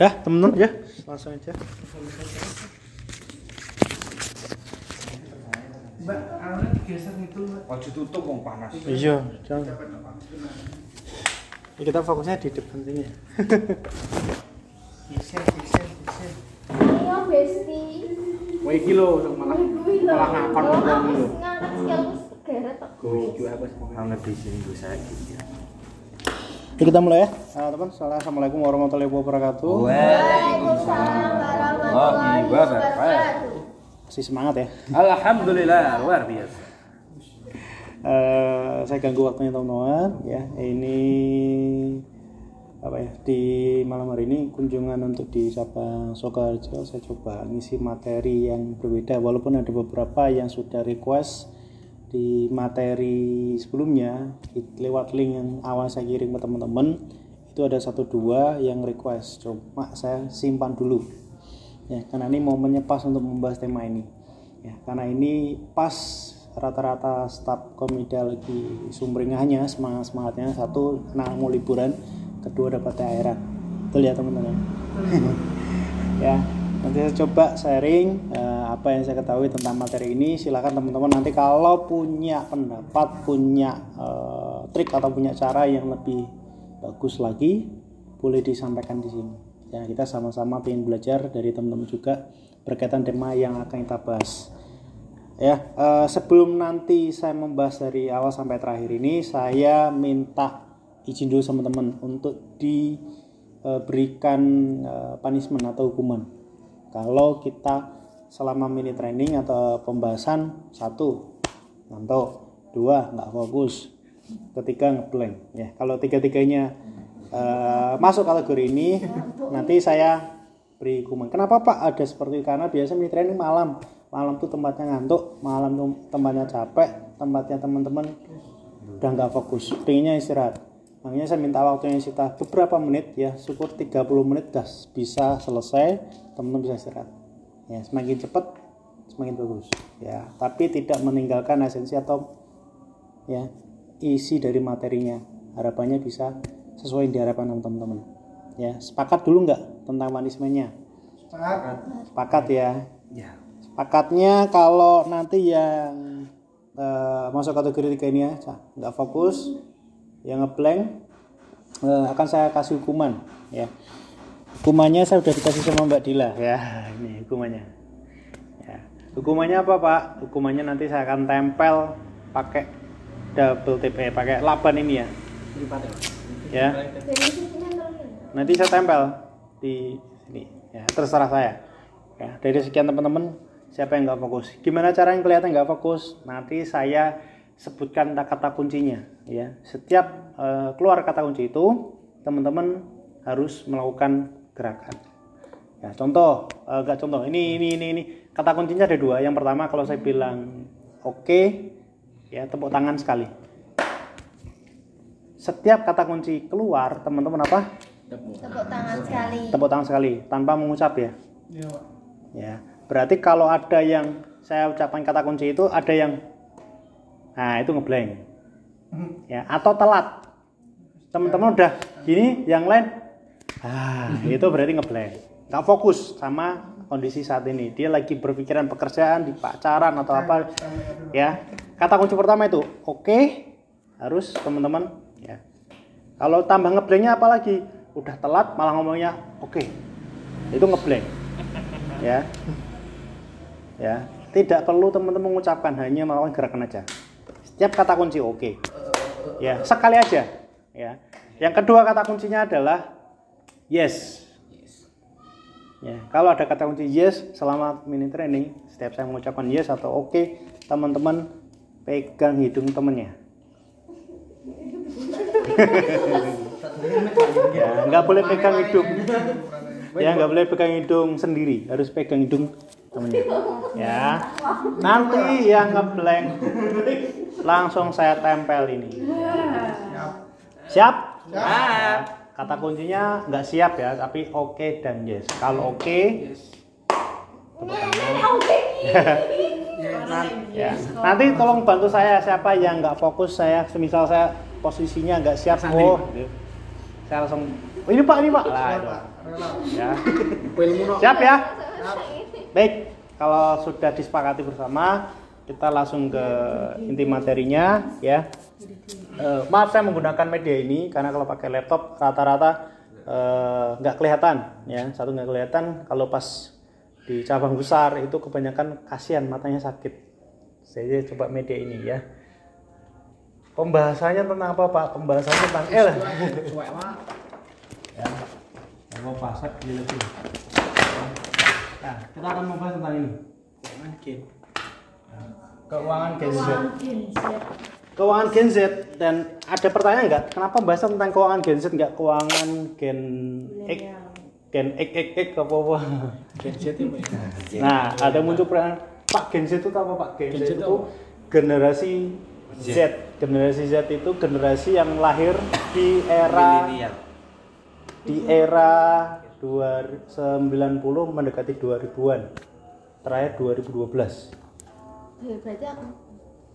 Dah, temen-temen ya, langsung aja. Mbak, digeser Mbak. Oh wong panas. Iya, jangan. Ya, kita fokusnya di depan sini. ya. Geser, geser, geser. Iya, Besti. Wah iki lho sing malah malah ngakon Lho, aku tok. Aku gue gitu ya. Ya kita mulai ya, uh, teman. Assalamualaikum warahmatullahi wabarakatuh. Waalaikumsalam warahmatullahi wabarakatuh. Masih semangat ya. Alhamdulillah luar biasa. Eh, saya ganggu waktunya teman-teman ya. Ini apa ya di malam hari ini kunjungan untuk di Sabang Soekarjo saya coba ngisi materi yang berbeda walaupun ada beberapa yang sudah request di materi sebelumnya lewat link yang awal saya kirim ke teman-teman itu ada satu dua yang request. Cuma saya simpan dulu. Ya karena ini momennya pas untuk membahas tema ini. Ya karena ini pas rata-rata staf komida lagi sumringahnya semangat semangatnya. Satu anak mau liburan kedua dapat THR betul ya teman-teman? Ya nanti saya coba sharing eh, apa yang saya ketahui tentang materi ini. Silakan teman-teman nanti kalau punya pendapat punya eh, trik atau punya cara yang lebih bagus lagi boleh disampaikan di sini. Ya kita sama-sama ingin belajar dari teman-teman juga berkaitan tema yang akan kita bahas. Ya eh, sebelum nanti saya membahas dari awal sampai terakhir ini saya minta izin dulu sama teman untuk diberikan eh, punishment atau hukuman kalau kita selama mini training atau pembahasan satu ngantuk. Dua nggak fokus. Ketiga ngeblank ya kalau tiga tiganya masuk kategori ini nanti saya beri hukuman. Kenapa pak? Ada seperti itu. Karena biasa mini training malam. Malam tuh tempatnya ngantuk malam tuh tempatnya capek tempatnya teman-teman udah nggak fokus. Pengennya istirahat makanya saya minta waktunya istirahat beberapa menit ya syukur 30 menit dah bisa selesai teman-teman bisa istirahat. Ya semakin cepat semakin bagus. Ya tapi tidak meninggalkan esensi atau ya isi dari materinya. Harapannya bisa sesuai yang diharapkan teman-teman. Ya sepakat dulu nggak tentang punishmentnya Sepakat. sepakat ya. Ya. Sepakatnya kalau nanti yang eh, masuk kategori tiga ini ya nggak fokus, yang ngeblank eh, akan saya kasih hukuman ya. Hukumannya saya sudah dikasih sama Mbak Dila ya. Ini hukumannya. Ya. Hukumannya apa Pak? Hukumannya nanti saya akan tempel pakai double tape, eh, pakai laban ini ya. Ya. Nanti saya tempel di sini. Ya, terserah saya. Ya, dari sekian teman-teman, siapa yang nggak fokus? Gimana cara yang kelihatan nggak fokus? Nanti saya sebutkan kata kuncinya. Ya, setiap eh, keluar kata kunci itu, teman-teman harus melakukan gerakan. Ya, contoh, eh, nggak contoh. Ini, ini, ini, ini. Kata kuncinya ada dua. Yang pertama kalau saya bilang oke, ya tepuk tangan sekali. Setiap kata kunci keluar, teman-teman apa? Tepuk tangan sekali. tepuk tangan sekali tanpa mengucap ya. Iya, Pak. Ya. Berarti kalau ada yang saya ucapkan kata kunci itu ada yang nah itu ngeblank. Ya, atau telat. Teman-teman udah gini, yang lain ah, itu berarti ngeblank. Nggak fokus sama kondisi saat ini. Dia lagi berpikiran pekerjaan, di pacaran atau apa. Ya. Kata kunci pertama itu oke harus teman-teman ya. Kalau tambah ngeblanknya apalagi udah telat malah ngomongnya oke. Itu ngeblank. Ya. Ya, tidak perlu teman-teman mengucapkan hanya melakukan gerakan aja. Setiap kata kunci oke. Ya, sekali aja. Ya. Yang kedua kata kuncinya adalah yes. Ya, kalau ada kata kunci yes selama mini training, setiap saya mengucapkan yes atau oke, teman-teman pegang hidung temennya. ya, nggak boleh pegang hidung. Ya, nggak boleh pegang hidung sendiri, harus pegang hidung temennya. Ya, nanti yang ngeblank langsung saya tempel ini. Siap? Siap. Kata kuncinya nggak siap ya, tapi oke dan yes. Kalau oke, tepuk tangan. ya. Nanti tolong bantu saya siapa yang nggak fokus saya, semisal saya posisinya nggak siap, oh, saya langsung, oh, ini pak, ini pak, lah itu. Ya. Siap ya? Baik, kalau sudah disepakati bersama, kita langsung ke inti materinya ya. Eh, maaf saya menggunakan media ini karena kalau pakai laptop rata-rata eh, nggak kelihatan ya. Satu nggak kelihatan kalau pas di cabang besar itu kebanyakan kasihan matanya sakit. Saya coba media ini ya. Pembahasannya tentang apa Pak? Pembahasannya tentang L. Ya. Mau pasak gitu sih. Nah, kita akan membahas tentang ini. Keuangan Gen Z. Keuangan Gen Z dan ada pertanyaan nggak? Kenapa bahas tentang keuangan Gen Z nggak keuangan Gen X, Gen X X X apa apa? Gen Z itu ya. Nah, ada muncul pertanyaan, Pak Gen Z itu apa Pak? Gen, Gen Z Z itu generasi Z. Generasi Z itu generasi yang lahir di era di era 290 mendekati 2000-an. Terakhir 2012. Ya, berarti aku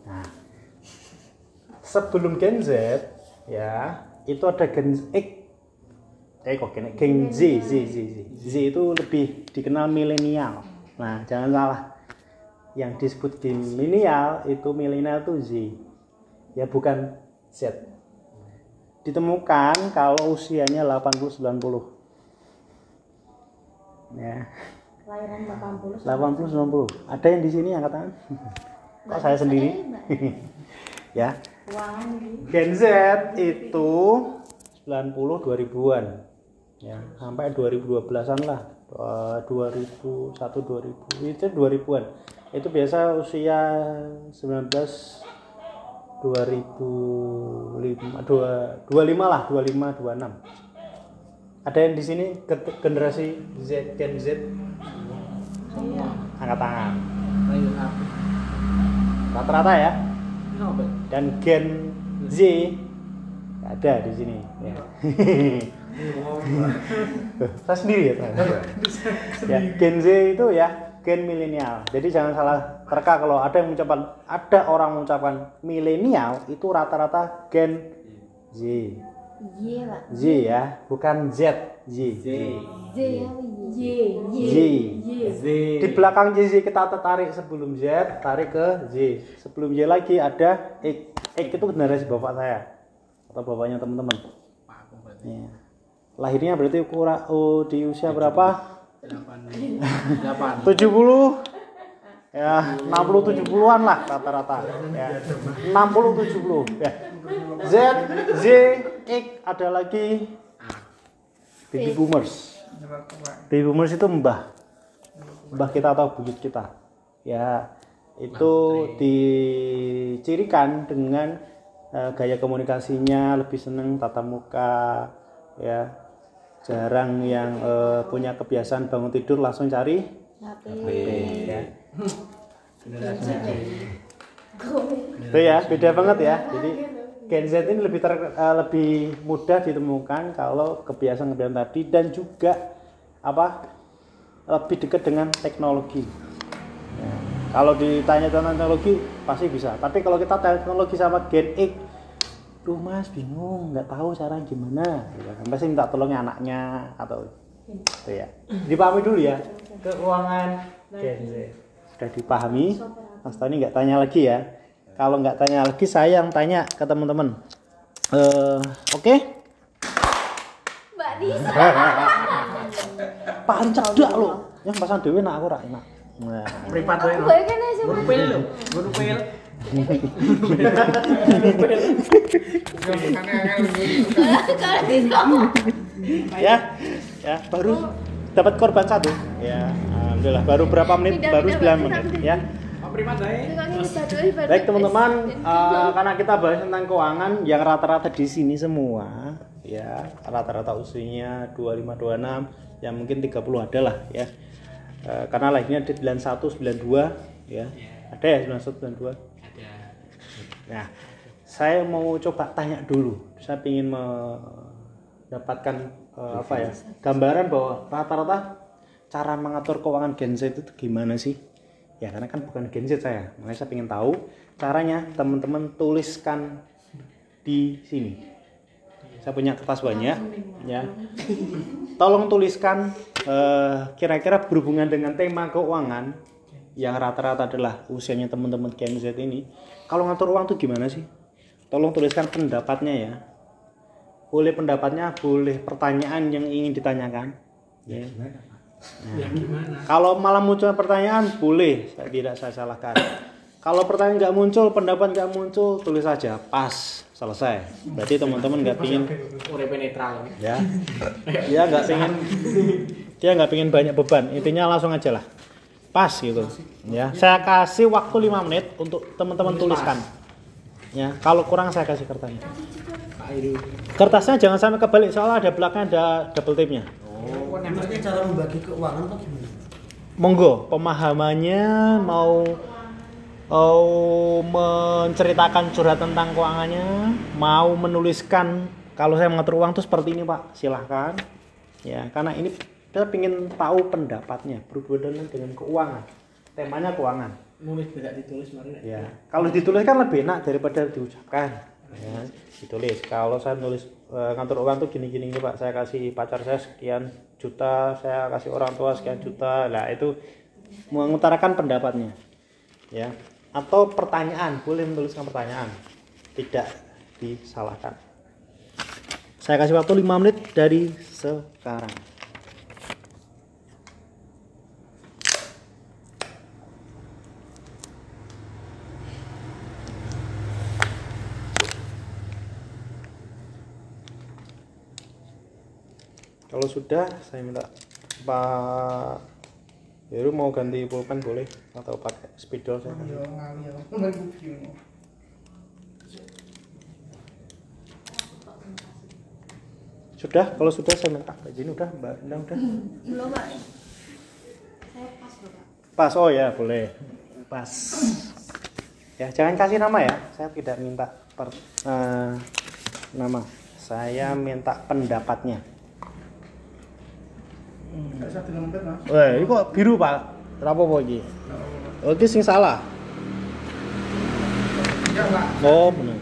Nah, sebelum Gen Z ya itu ada Gen X, eh kok Gen, Gen Z, Z, Z, Z, Z itu lebih dikenal milenial. Nah, jangan salah. Yang disebut game milenial itu milenial itu Z, ya bukan Z. Ditemukan kalau usianya 80 90. Ya. Lahiran 80 80 90. Ada yang di sini angkat tangan? Kok saya sendiri? ya. Gen Z itu 90 2000-an. Ya, sampai 2012-an lah. Eh, 2001 2000 itu 2000-an. Itu biasa usia 19 2005 dua- 25 lah, 25 26. Ada yang di sini ge- generasi Z Gen Z Iya. angkat tangan. Rata-rata ya. Kenapa? dan Gen Z ada di sini ya. saya sendiri ya, Pak? ya Gen Z itu ya gen milenial jadi jangan salah terka kalau ada yang mengucapkan ada orang mengucapkan milenial itu rata-rata Gen Z Iya, Pak. Z ya bukan Z Z Z. Z ya, Y. Z Z. di belakang Z kita tarik sebelum Z tarik ke Z sebelum Y lagi ada X X itu generasi bapak saya atau bapaknya teman-teman Pak, aku berarti. Ya. lahirnya berarti kurang oh, di usia berapa Delapan. Delapan. 70 ya 60 70-an lah rata-rata ya 60 70 ya Z Z X ada lagi baby boomers baby boomers itu mbah. Mbah kita atau buyut kita. Ya itu dicirikan dengan eh, gaya komunikasinya lebih seneng tatap muka ya. Jarang yang eh, punya kebiasaan bangun tidur langsung cari HP. ya. Itu ya beda banget ya. Jadi Gen Z ini lebih ter- eh, lebih mudah ditemukan kalau kebiasaan-kebiasaan tadi dan juga apa lebih dekat dengan teknologi. Ya, kalau ditanya tentang teknologi pasti bisa. Tapi kalau kita teknologi sama Gen X tuh mas bingung nggak tahu cara gimana. Ya, kan. Pasti minta tolongnya anaknya atau itu ya. Dipahami dulu ya. Keuangan Gen Z. Sudah dipahami. Mas Tony nggak tanya lagi ya kalau nggak tanya lagi saya yang tanya ke teman-teman. Eh, oke? Mbak Nisa. paling cedak lo yang pasang dewi nak aku rak enak. Nah, Privat wae. pel. Kalau di kamu. ya ya baru dapat korban satu. Ya alhamdulillah baru berapa menit? Baru pindah, 9 pindah, menit ya Baik teman-teman, eh, karena kita bahas tentang keuangan yang rata-rata di sini semua, ya rata-rata usianya 25 26, yang mungkin 30 ada lah ya. Eh, karena lahirnya di 91 92 ya. Ada ya 91 92. Ada. Nah, saya mau coba tanya dulu. Saya ingin mendapatkan eh, apa ya? Gambaran bahwa rata-rata cara mengatur keuangan Gen Z itu gimana sih? Ya, karena kan bukan Gen Z saya. Makanya saya ingin tahu caranya teman-teman tuliskan di sini. Saya punya kertas banyak, ya. Tolong tuliskan eh, kira-kira berhubungan dengan tema keuangan yang rata-rata adalah usianya teman-teman Gen Z ini. Kalau ngatur uang tuh gimana sih? Tolong tuliskan pendapatnya ya. Boleh pendapatnya, boleh pertanyaan yang ingin ditanyakan. Ya. Ya gimana? Kalau malah muncul pertanyaan, boleh, saya tidak saya salahkan. Kalau pertanyaan nggak muncul, pendapat nggak muncul, tulis saja pas, selesai. Berarti teman-teman nggak pingin, netral. ya, dia nggak pingin, dia nggak pingin banyak beban. Intinya langsung aja lah, pas gitu. Ya, saya kasih waktu 5 menit untuk teman-teman tuliskan. Ya, kalau kurang saya kasih kertasnya. Kertasnya jangan sampai kebalik, soalnya ada belakangnya ada double tipnya. Oh, Maksudnya cara membagi keuangan apa gimana? monggo pemahamannya mau mau menceritakan curhat tentang keuangannya mau menuliskan. Kalau saya mengatur uang itu seperti ini pak. Silahkan. Ya karena ini kita ingin tahu pendapatnya berhubungan dengan keuangan. Temanya keuangan. Nulis tidak ditulis mari. ya kalau ditulis kan lebih enak daripada diucapkan ya ditulis. Kalau saya nulis eh, ngatur uang tuh gini gini ini pak. Saya kasih pacar saya sekian juta saya kasih orang tua sekian juta. Lah itu mengutarakan pendapatnya. Ya. Atau pertanyaan boleh menuliskan pertanyaan. Tidak disalahkan. Saya kasih waktu 5 menit dari sekarang Kalau sudah, saya minta Pak Heru mau ganti pulpen boleh atau pakai spidol saya. Ngali bingung. Sudah, kalau sudah saya minta Mbak Jin udah, Mbak Endang udah. Belum, Pak. Saya pas Pak. Pas, oh ya boleh. Pas. Ya jangan kasih nama ya, saya tidak minta per, eh, nama. Saya minta pendapatnya. Gak usah dilempet mas. Wah, ini kok biru pak? Kenapa pak ini? Oh, ini sing salah. Ya enggak. Oh, benar.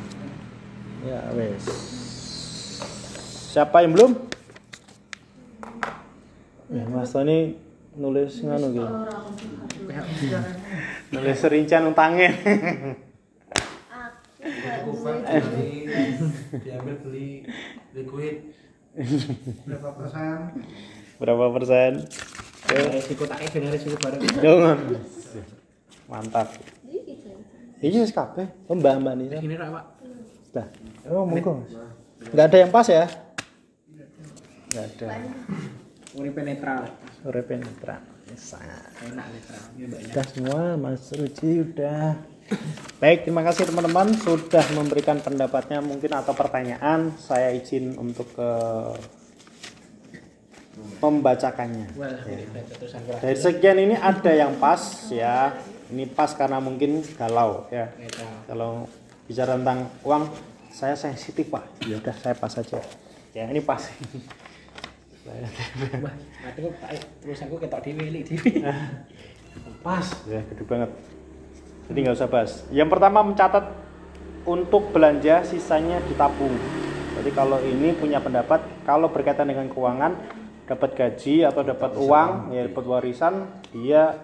Ya, wes. Siapa yang belum? Ya, Mas Tony nulis nganu gitu. Nulis rincian utangnya. Beli, diambil beli liquid. Berapa persen? Berapa persen? Resiko tak kayak resiko bareng. Jangan. Mantap. Ya. Iya, wis kabeh. Oh, Mbak Mbak Nisa. Ini rak, Pak. Sudah. Oh, monggo. Enggak ada yang pas ya? Enggak ada. Urip netral. Enak netral. Ini banyak. Udah semua, Mas Ruci udah. Baik, terima kasih teman-teman sudah memberikan pendapatnya mungkin atau pertanyaan. Saya izin untuk ke membacakannya. Well, keras. Dari sekian ini ada yang pas ya. Ini pas karena mungkin galau ya. Netral. Kalau bicara tentang uang, saya sensitif pak. Ya udah saya pas saja. Ya ini pas. Pak, terusanku ketok pas ya gede banget jadi nggak usah bahas yang pertama mencatat untuk belanja sisanya ditabung jadi kalau ini punya pendapat kalau berkaitan dengan keuangan dapat gaji atau dapat uang ya dapat warisan dia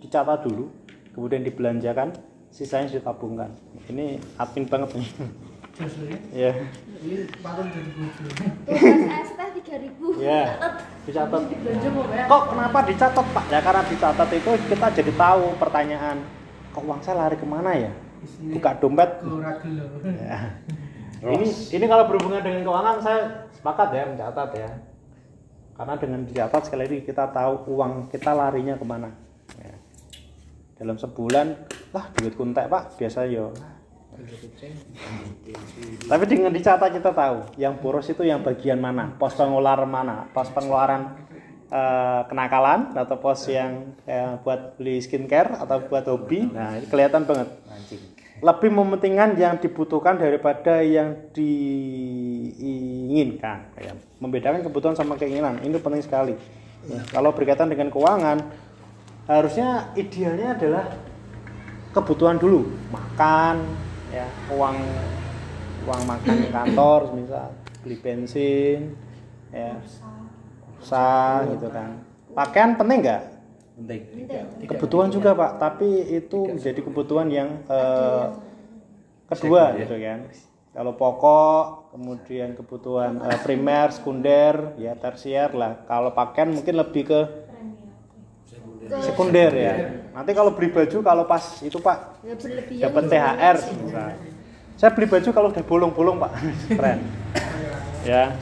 dicatat dulu kemudian dibelanjakan sisanya ditabungkan ini admin banget nih ya Ini patung jadi buju. Tugas ST 3000. ya dicatat Belanja kok, kenapa dicatat pak ya karena dicatat itu kita jadi tahu pertanyaan kok uang saya lari ke mana ya buka dompet. Ya. Ini ini kalau berhubungan dengan keuangan saya sepakat ya mencatat ya. Karena dengan dicatat sekali lagi kita tahu uang kita larinya ke mana. Ya. Dalam sebulan, lah duit kuntek pak biasa yo. Tapi dengan dicatat kita tahu yang boros itu yang bagian mana, pos pengeluaran mana, pos pengeluaran eh, kenakalan atau pos yang eh, buat beli skincare atau buat hobi. Nah ini kelihatan banget lebih mementingkan yang dibutuhkan daripada yang diinginkan. Ya. membedakan kebutuhan sama keinginan ini penting sekali. Ya, kalau berkaitan dengan keuangan harusnya idealnya adalah kebutuhan dulu. Makan ya uang uang makan di kantor misal beli bensin ya usaha gitu kan. Pakaian penting nggak penting. Kebutuhan juga pak. Tapi itu menjadi kebutuhan yang eh, kedua gitu kan. Kalau pokok kemudian kebutuhan eh, primer sekunder ya tersier lah. Kalau pakaian mungkin lebih ke sekunder. Ya. Nanti kalau beli baju kalau pas itu pak Ya dapat THR misal. saya beli baju kalau udah bolong-bolong pak. Keren. Ya.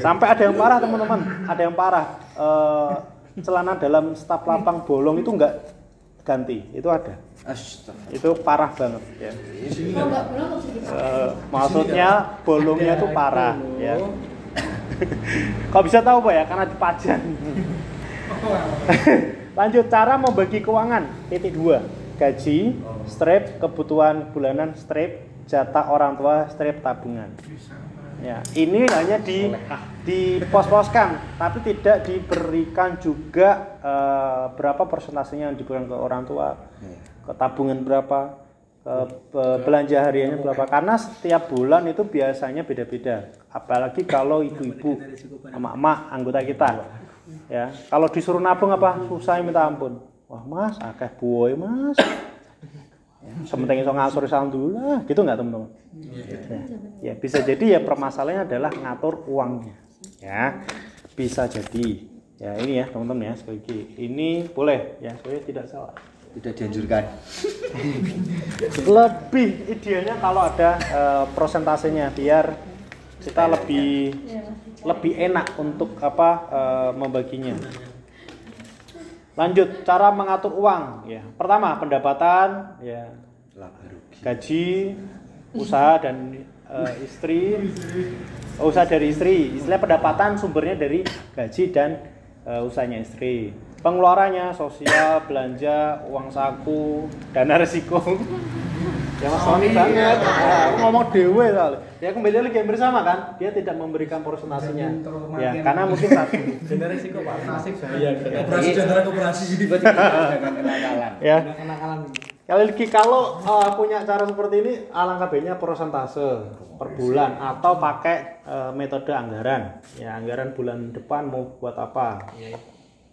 Sampai ada yang parah teman-teman. Ada yang parah. Eh, celana dalam staf lapang bolong itu enggak ganti itu ada. Astaga. itu parah banget ya. Eh, maksudnya bolongnya itu parah ya. kok bisa tahu pak ya? Karena dipajang. Lanjut cara membagi keuangan. Titik dua gaji strip kebutuhan bulanan strip jatah orang tua strip tabungan. Ya ini hanya di di pos-poskan tapi tidak diberikan juga eh, berapa persentasenya yang diberikan ke orang tua ke tabungan berapa ke pe- belanja hariannya berapa. Karena setiap bulan itu biasanya beda-beda. Apalagi kalau ibu-ibu emak-emak anggota kita. Ya kalau disuruh nabung apa? Susah minta ampun. Wah mas akeh buoy mas. Ya, sementing iso ngasur alhamdulillah gitu nggak teman-teman? Ya, ya bisa jadi ya permasalahannya adalah ngatur uangnya ya bisa jadi. Ya ini ya teman-teman ya sekali lagi. Ini boleh ya saya tidak salah. Tidak dianjurkan. Lebih idealnya kalau ada eh, prosentasenya biar kita lebih lebih enak untuk apa eh, membaginya. Lanjut cara mengatur uang. Ya. Pertama pendapatan ya laba rugi. gaji usaha dan eh, istri oh, usaha dari istri. Istilah pendapatan sumbernya dari gaji dan eh, usahanya istri. Pengeluarannya sosial belanja uang saku dana resiko. Ya mas Sony banget Ya, aku ngomong dewe soalnya ya kembali lagi yang bersama kan? Dia tidak memberikan persentasenya ya karena mungkin satu Bener resiko Pak. Asik Iya, Koperasi di antara koperasi. berarti jangan kenakalan. Ya. Kenakalan. Kali lagi kalau uh, punya cara seperti ini alangkah baiknya persentase per bulan atau pakai uh, metode anggaran. Ya, anggaran bulan depan mau buat apa?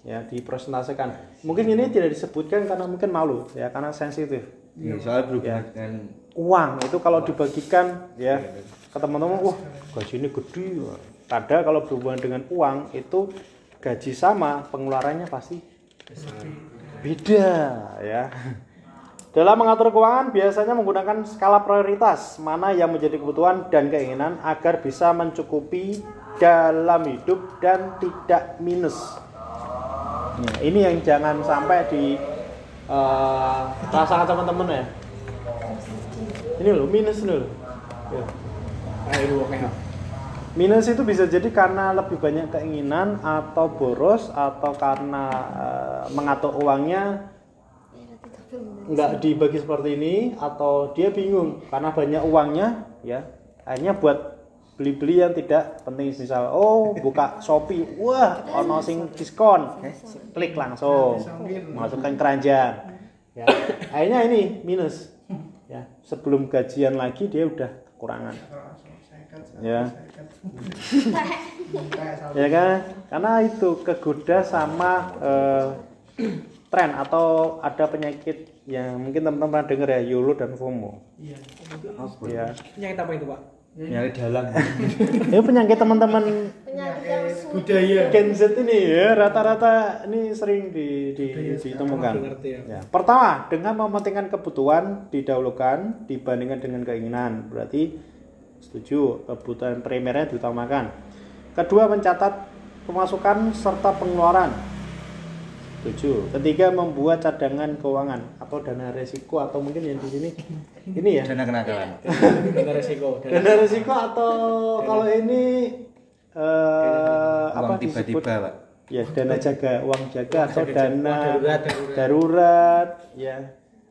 Ya, dipresentasikan. Mungkin ini tidak disebutkan karena mungkin malu ya, karena sensitif. Iya, soalnya berhubungan dengan Uang itu kalau dibagikan ya ke teman-teman, wah gaji ini gede. Ada kalau berhubungan dengan uang itu gaji sama, pengeluarannya pasti beda ya. Dalam mengatur keuangan biasanya menggunakan skala prioritas mana yang menjadi kebutuhan dan keinginan agar bisa mencukupi dalam hidup dan tidak minus. Nah, ini yang jangan sampai di rasakan teman-teman ya. Ini loh minus loh. Ya. Oke. Minus itu bisa jadi karena lebih banyak keinginan atau boros atau karena eh, mengatur uangnya nggak dibagi seperti ini atau dia bingung karena banyak uangnya ya. Akhirnya buat beli-beli yang tidak penting. Misal oh buka Shopee. Wah ono sing diskon. Klik langsung. Masukkan keranjang. Ya. Akhirnya ini minus. Ya. Sebelum gajian lagi dia udah kekurangan. Ya. Ya kan? Karena itu kegoda sama eh, tren atau ada penyakit yang mungkin teman-teman pernah dengar ya YOLO dan FOMO Iya. ya Penyakit apa itu Pak? nyari dalang ini penyakit teman-teman Penyakit. Budaya. Gen Z ini ya rata-rata ini sering di, di- ditemukan Ngerti ya. ya. pertama dengan mementingkan kebutuhan didahulukan dibandingkan dengan keinginan berarti setuju kebutuhan primernya diutamakan kedua mencatat pemasukan serta pengeluaran setuju. Ketiga membuat cadangan keuangan atau dana resiko atau mungkin yang di sini ini ya? Dana kenakalan Bener resiko. dana resiko atau kalau ini eh, apa tiba-tiba disebut? Pak. Ya dana jaga uang jaga atau jaga, dana uang darurat, darurat. darurat, ya.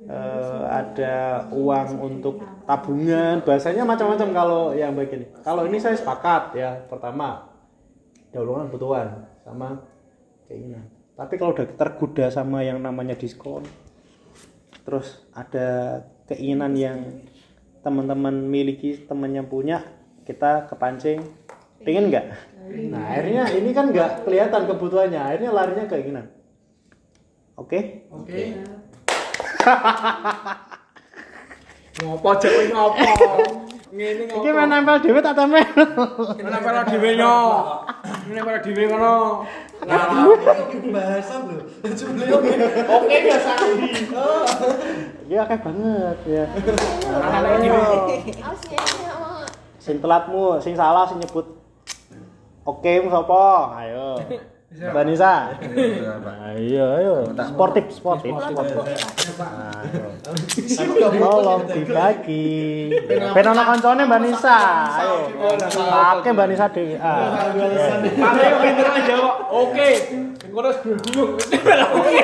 Eh, ada uang untuk tabungan. Bahasanya macam-macam kalau yang bagian ini. Kalau ini saya sepakat ya. Pertama dahulukan kebutuhan sama keinginan tapi kalau udah tergoda sama yang namanya diskon terus ada keinginan yang teman-teman miliki temannya punya kita kepancing. Pingin nggak? Nah akhirnya ini kan nggak kelihatan kebutuhannya. Akhirnya larinya keinginan. Oke? Oke. Ngopo jek kowe ngopo? Ngene ngopo? ini main nempel dewe tak tempel lo dhewe nyo? Lo dhewe ngono? bahasa lho. Oke biasa. ya kayak banget ya dhewe. Ya, ya, mau. sing telatmu sing salah sing nyebut oke mu sapa ayo Mbak Nisa. Ayo. Ayo sportif sportif. Tolong dibagi. Ben kancane Mbak Nisa. Ayo. Pakai Mbak Nisa dhewe. Ah. Pakai kok pinter aja jawab. Oke. Ngono wis bingung. Oke.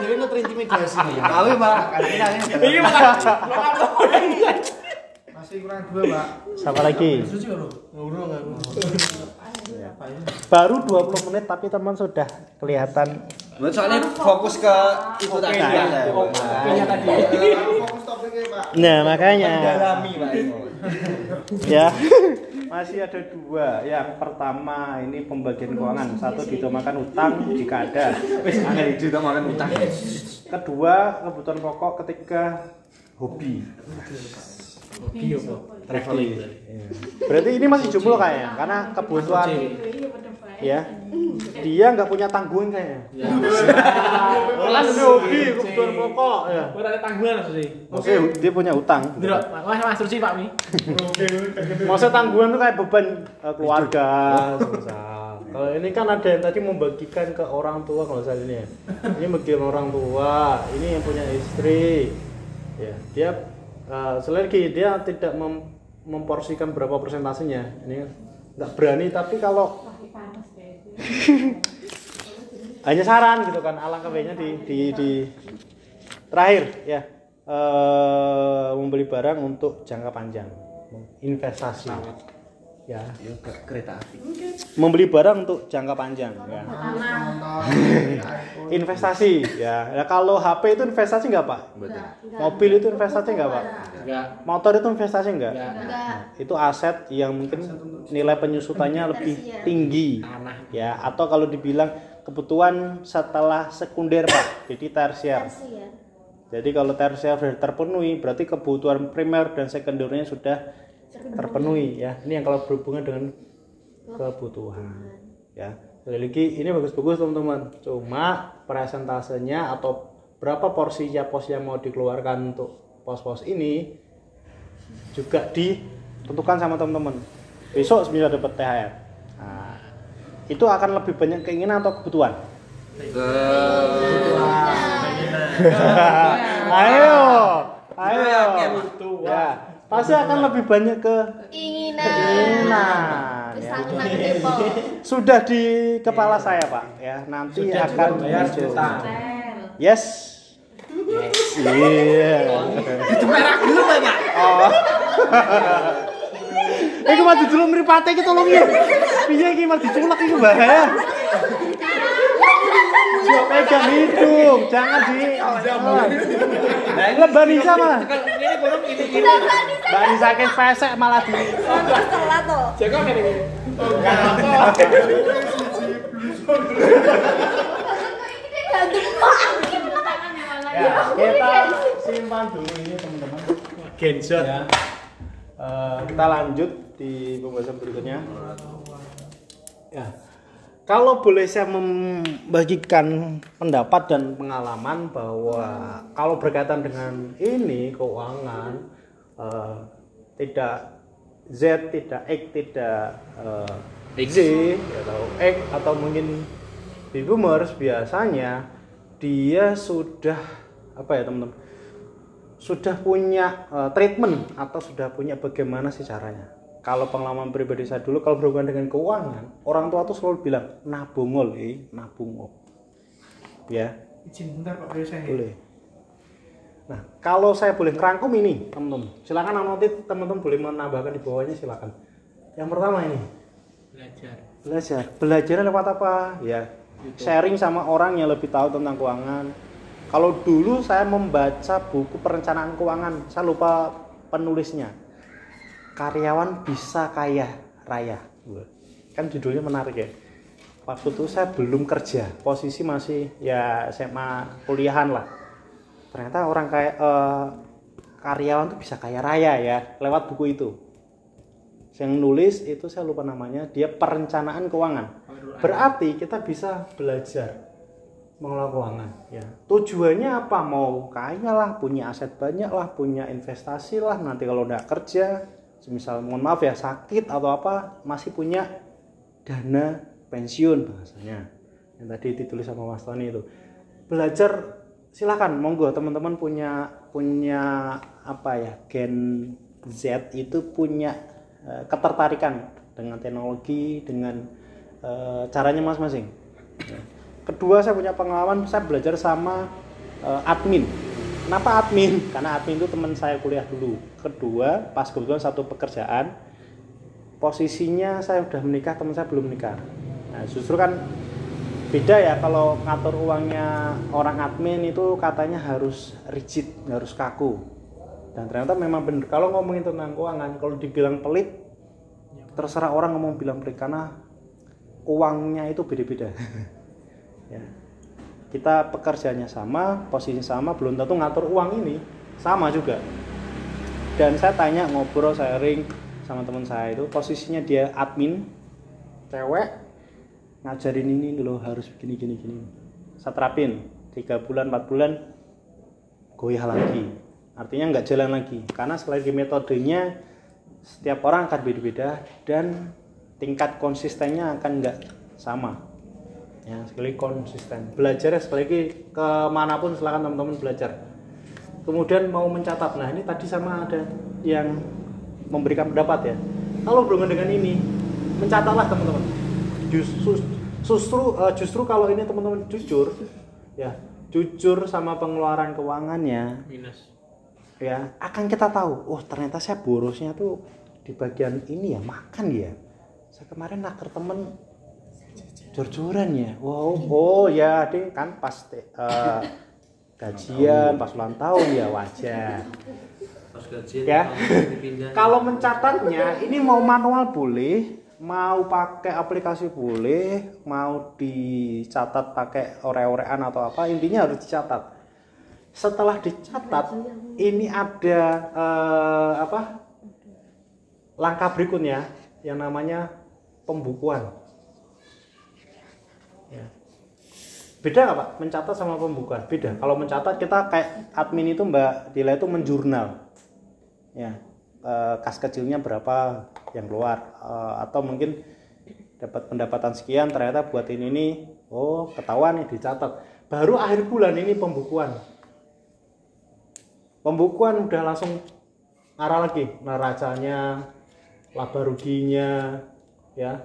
Dhewe terintimidasi. Awe Pak, kantina Iki makanya. Masih kurang dua, Pak. siapa lagi? Suci lho. Urung aku. baru 20 menit tapi teman sudah kelihatan Soalnya fokus ke itu tadi Nah, ya. Tadi. Fokus topiknya, Pak. nah makanya Pak. ya masih ada dua yang pertama ini pembagian keuangan satu ditumakan utang jika ada Wis angel utang. kedua kebutuhan pokok ketiga hobi Bio. traveling berarti. Ini masih jomblo kayaknya karena kebutuhan ya dia nggak punya tanggungan kayaknya. Kelas Ini hobi kebutuhan pokok ya Ora ada tanggungan sih. maksudnya dia punya utang. Ndelok, Mas Mas Ruci Pak Mi. maksudnya tanggungan tuh kayak beban eh, keluarga. Kalau ini kan ada yang tadi membagikan ke orang tua kalau saya ini ya. Ini bagian orang tua ini yang punya istri. Ya dia eh, selain lagi dia tidak mem- memporsikan berapa persentasenya ini nggak berani tapi kalau hanya saran gitu kan alangkah baiknya di di, di terakhir ya. Eh, membeli barang untuk jangka panjang investasi ya ke kereta api. membeli barang untuk jangka panjang ya iPhone. investasi ya. ya kalau HP itu investasi nggak pak Betul. mobil itu investasi nggak pak Enggak. motor itu investasi nggak Enggak. Enggak. itu aset yang mungkin nilai penyusutannya lebih tinggi ya atau kalau dibilang kebutuhan setelah sekunder pak jadi tersier Tersi jadi kalau tersier sudah terpenuhi berarti kebutuhan primer dan sekundernya sudah terpenuhi ya. Ini yang kalau berhubungan dengan kebutuhan ya. Lagi ini bagus-bagus teman-teman. Cuma presentasenya atau berapa porsi pos yang mau dikeluarkan untuk pos-pos ini juga ditentukan sama teman-teman. Besok sebenarnya dapat THR nah, itu akan lebih banyak keinginan atau kebutuhan? Ayo. Ayo. Ya pasti akan lebih banyak ke Keinginan. ya. sudah di kepala saya pak ya nanti Sudah akan bayar muncul. juta. yes iya Itu merah dulu Pak. oh Iku mah dulu mripate iki tolong ya. Piye iki mah diculek iki bahaya. Coba pegang hidung, jangan di Mbak Nisa mah. Ini kurang ini ini. Mbak Nisa ke pesek malah di. Jaga ngene iki. Ya, kita simpan dulu ini teman-teman. Genshot. Ya. Eh, kita lanjut di pembahasan berikutnya. Ya. Kalau boleh saya membagikan pendapat dan pengalaman bahwa kalau berkaitan dengan ini keuangan eh, tidak Z, tidak X, tidak eh, Z atau X atau mungkin baby boomers biasanya dia sudah apa ya teman-teman? Sudah punya eh, treatment atau sudah punya bagaimana sih caranya kalau pengalaman pribadi saya dulu kalau berhubungan dengan keuangan orang tua tuh selalu bilang nabung ol eh nabung ol." ya. Izin bentar Pak Biasa ya. boleh. Nah kalau saya boleh ngerangkum ini teman-teman silakan nanti teman-teman boleh menambahkan di bawahnya silakan. Yang pertama ini. Belajar. belajar. Belajar lewat apa? Ya sharing sama orang yang lebih tahu tentang keuangan. Kalau dulu saya membaca buku perencanaan keuangan saya lupa penulisnya karyawan bisa kaya raya. Wah, kan judulnya menarik ya. Waktu itu saya belum kerja posisi masih ya SMA kuliahan lah. Ternyata orang kaya eh, karyawan tuh bisa kaya raya ya lewat buku itu. Yang nulis itu saya lupa namanya dia perencanaan keuangan. Berarti kita bisa belajar mengelola keuangan ya. Tujuannya apa? Mau kaya lah punya aset banyak lah punya investasi lah. Nanti kalau udah kerja misal mohon maaf ya sakit atau apa masih punya dana pensiun bahasanya. Yang tadi ditulis sama Mas Tony itu. Belajar silakan monggo teman-teman punya punya apa ya gen Z itu punya eh, ketertarikan dengan teknologi dengan eh, caranya masing-masing. Kedua saya punya pengalaman saya belajar sama eh, admin. Kenapa admin? Karena admin itu teman saya kuliah dulu kedua pas kebetulan satu pekerjaan posisinya saya udah menikah teman saya belum menikah. Nah justru kan beda ya kalau ngatur uangnya orang admin itu katanya harus rigid harus kaku. Dan ternyata memang benar kalau ngomongin tentang keuangan kalau dibilang pelit terserah orang ngomong bilang pelit karena uangnya itu beda-beda. Ya. Kita pekerjaannya sama posisi sama belum tentu ngatur uang ini sama juga dan saya tanya ngobrol sharing sama teman saya itu posisinya dia admin cewek ngajarin ini loh harus begini gini gini. Saya terapin tiga bulan empat bulan goyah lagi. Artinya nggak jalan lagi karena selain di metodenya setiap orang akan beda-beda dan tingkat konsistennya akan nggak sama. Ya sekali konsisten. Belajar ya sekali lagi ke mana pun silakan teman-teman belajar kemudian mau mencatat nah ini tadi sama ada yang memberikan pendapat ya. Kalau belum dengan ini mencatatlah teman-teman. Justru justru eh, justru kalau ini teman-teman jujur ya jujur sama pengeluaran keuangannya minus. ya akan kita tahu oh ternyata saya borosnya tuh di bagian ini ya makan ya. Saya kemarin nakar temen jor-joran ya. Wow oh ya ding kan pas eh, gajian pas ulang tahun ya wajar. Pas gajian Ya. kalau mencatatnya ini mau manual boleh mau pakai aplikasi boleh mau dicatat pakai ore-orean atau apa intinya harus dicatat. Setelah dicatat ini ada eh, apa? Langkah berikutnya yang namanya pembukuan ya. Beda nggak pak? Mencatat sama pembukuan beda. Kalau mencatat kita kayak admin itu mbak Dila itu menjurnal. Ya eh, kas kecilnya berapa yang keluar. Eh, atau mungkin dapat pendapatan sekian ternyata buat ini nih oh ketahuan nih dicatat. Baru akhir bulan ini pembukuan. Pembukuan udah langsung arah lagi. Neracanya laba ruginya ya.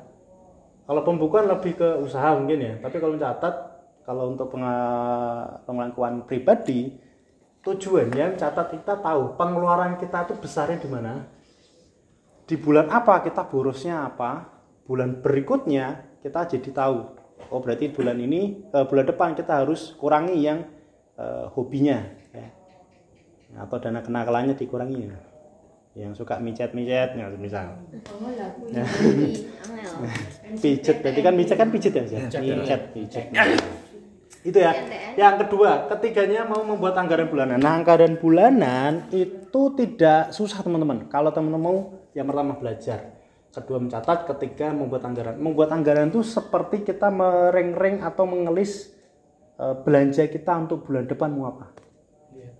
Kalau pembukuan lebih ke usaha mungkin ya. Tapi kalau mencatat kalau untuk keuangan pribadi tujuannya mencatat kita tahu pengeluaran kita itu besarnya di mana di bulan apa kita borosnya apa bulan berikutnya kita jadi tahu oh berarti bulan ini eh, bulan depan kita harus kurangi yang eh, hobinya ya. atau dana kenakalannya dikurangi ya. yang suka micet-micet ya, misal pijet berarti kan pijet kan pijet ya Zat? pijet pijet itu ya. NTN. yang kedua ketiganya mau membuat anggaran bulanan. Nah anggaran bulanan itu tidak susah teman-teman. Kalau teman-teman mau yang pertama belajar. Kedua mencatat. Ketiga membuat anggaran. Membuat anggaran itu seperti kita mereng-reng atau mengelis eh, belanja kita untuk bulan depan mau apa.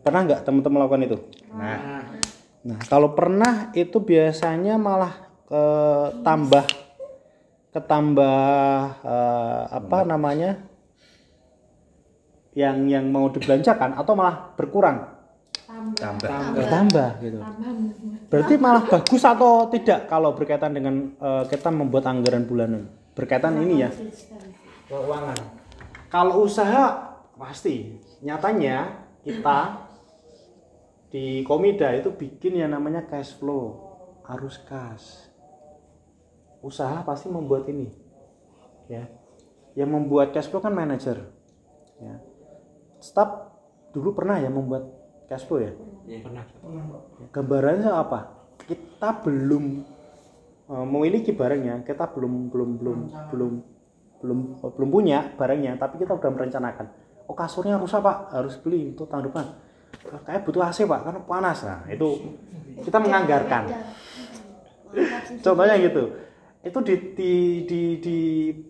Pernah nggak teman-teman melakukan itu? Nah. Nah, kalau pernah itu biasanya malah eh, tambah ketambah eh, apa namanya? Yang yang mau dibelanjakan atau malah berkurang? Tambah. Bertambah gitu. Berarti malah bagus atau tidak kalau berkaitan dengan eh, kita membuat anggaran bulanan? Berkaitan ini ya keuangan. Kalau usaha pasti nyatanya kita di Komida itu bikin yang namanya cash flow, arus kas. Usaha pasti membuat ini. Ya. Yang membuat cash flow kan manajer. Ya. Staff dulu pernah ya membuat cash flow ya. pernah. Gambarannya apa? kita belum eh, memiliki barangnya kita belum belum belum belum belum belum punya barangnya tapi kita udah merencanakan. Oh kasurnya rusak pak. Harus beli untuk tahun depan. Kayak butuh AC pak karena panas. Nah itu kita menganggarkan. Contohnya gitu. Itu di di di, di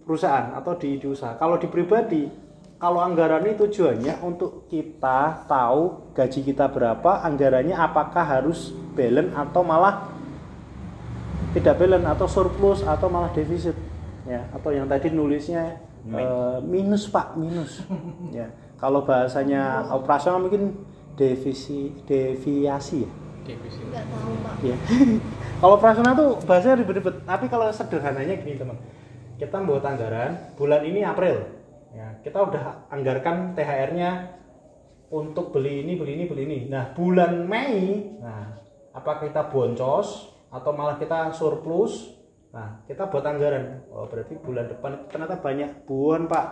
perusahaan atau di, di usaha. Kalau di pribadi kalau anggaran ini tujuannya untuk kita tahu gaji kita berapa anggarannya apakah harus balance atau malah tidak balance atau surplus atau malah defisit. Ya atau yang tadi nulisnya eh, minus pak minus. Ya kalau bahasanya operasional mungkin devisi deviasi ya? Defisit. Enggak tahu, Pak. ya. Kalau operasional tuh bahasanya ribet-ribet. Tapi kalau sederhananya gini teman. Kita membuat anggaran bulan ini April kita udah anggarkan THR-nya untuk beli ini beli ini beli ini. Nah bulan Mei nah apa kita boncos atau malah kita surplus? Nah kita buat anggaran. Oh berarti bulan depan ternyata banyak buan pak.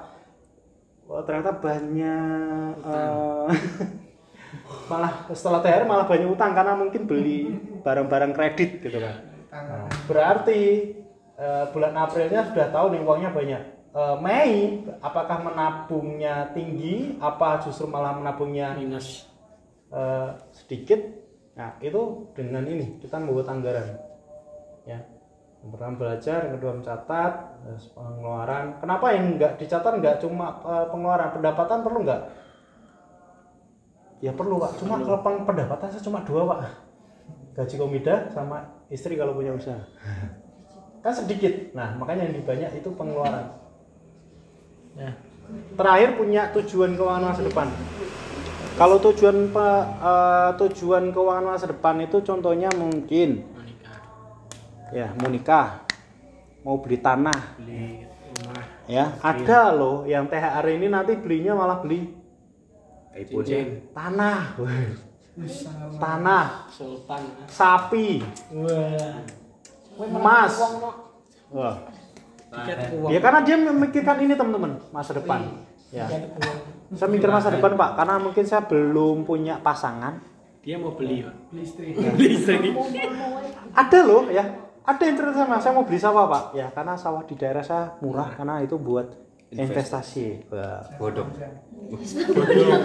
Oh ternyata banyak eh, malah setelah THR malah banyak utang karena mungkin beli barang-barang kredit gitu kan. Nah, berarti eh, bulan Aprilnya sudah tahu nih uangnya banyak. Eh, Mei apakah menabungnya tinggi apa justru malah menabungnya Minus. eh, sedikit? Nah, itu dengan ini kita membuat anggaran. Ya. Yang pertama belajar, yang kedua mencatat, pengeluaran. Kenapa yang nggak dicatat nggak cuma eh, pengeluaran, pendapatan perlu nggak? Ya perlu pak. Cuma kalau peng- pendapatan saya cuma dua pak. Gaji komida sama istri kalau punya usaha. Kan sedikit. Nah makanya yang banyak itu pengeluaran. Ya. Terakhir punya tujuan keuangan masa depan. Kalau tujuan pe- eh, tujuan keuangan masa depan itu contohnya mungkin Menikah. ya mau nikah, mau beli tanah, Beli rumah. ya ada loh yang THR ini nanti belinya malah beli Cincin. tanah, tanah, Sultan. sapi, Wah. emas. Wah. Tiket uang. Ya karena dia memikirkan ini teman-teman masa depan. Ya. Tiket uang. Saya mikir masa depan pak, karena mungkin saya belum punya pasangan. Dia mau beli, Pak. Beli istri. Beli istri. Ada loh ya, ada yang cerita sama saya mau beli sawah pak. Ya karena sawah di daerah saya murah karena itu buat investasi. Wah. Bodong. Bodong,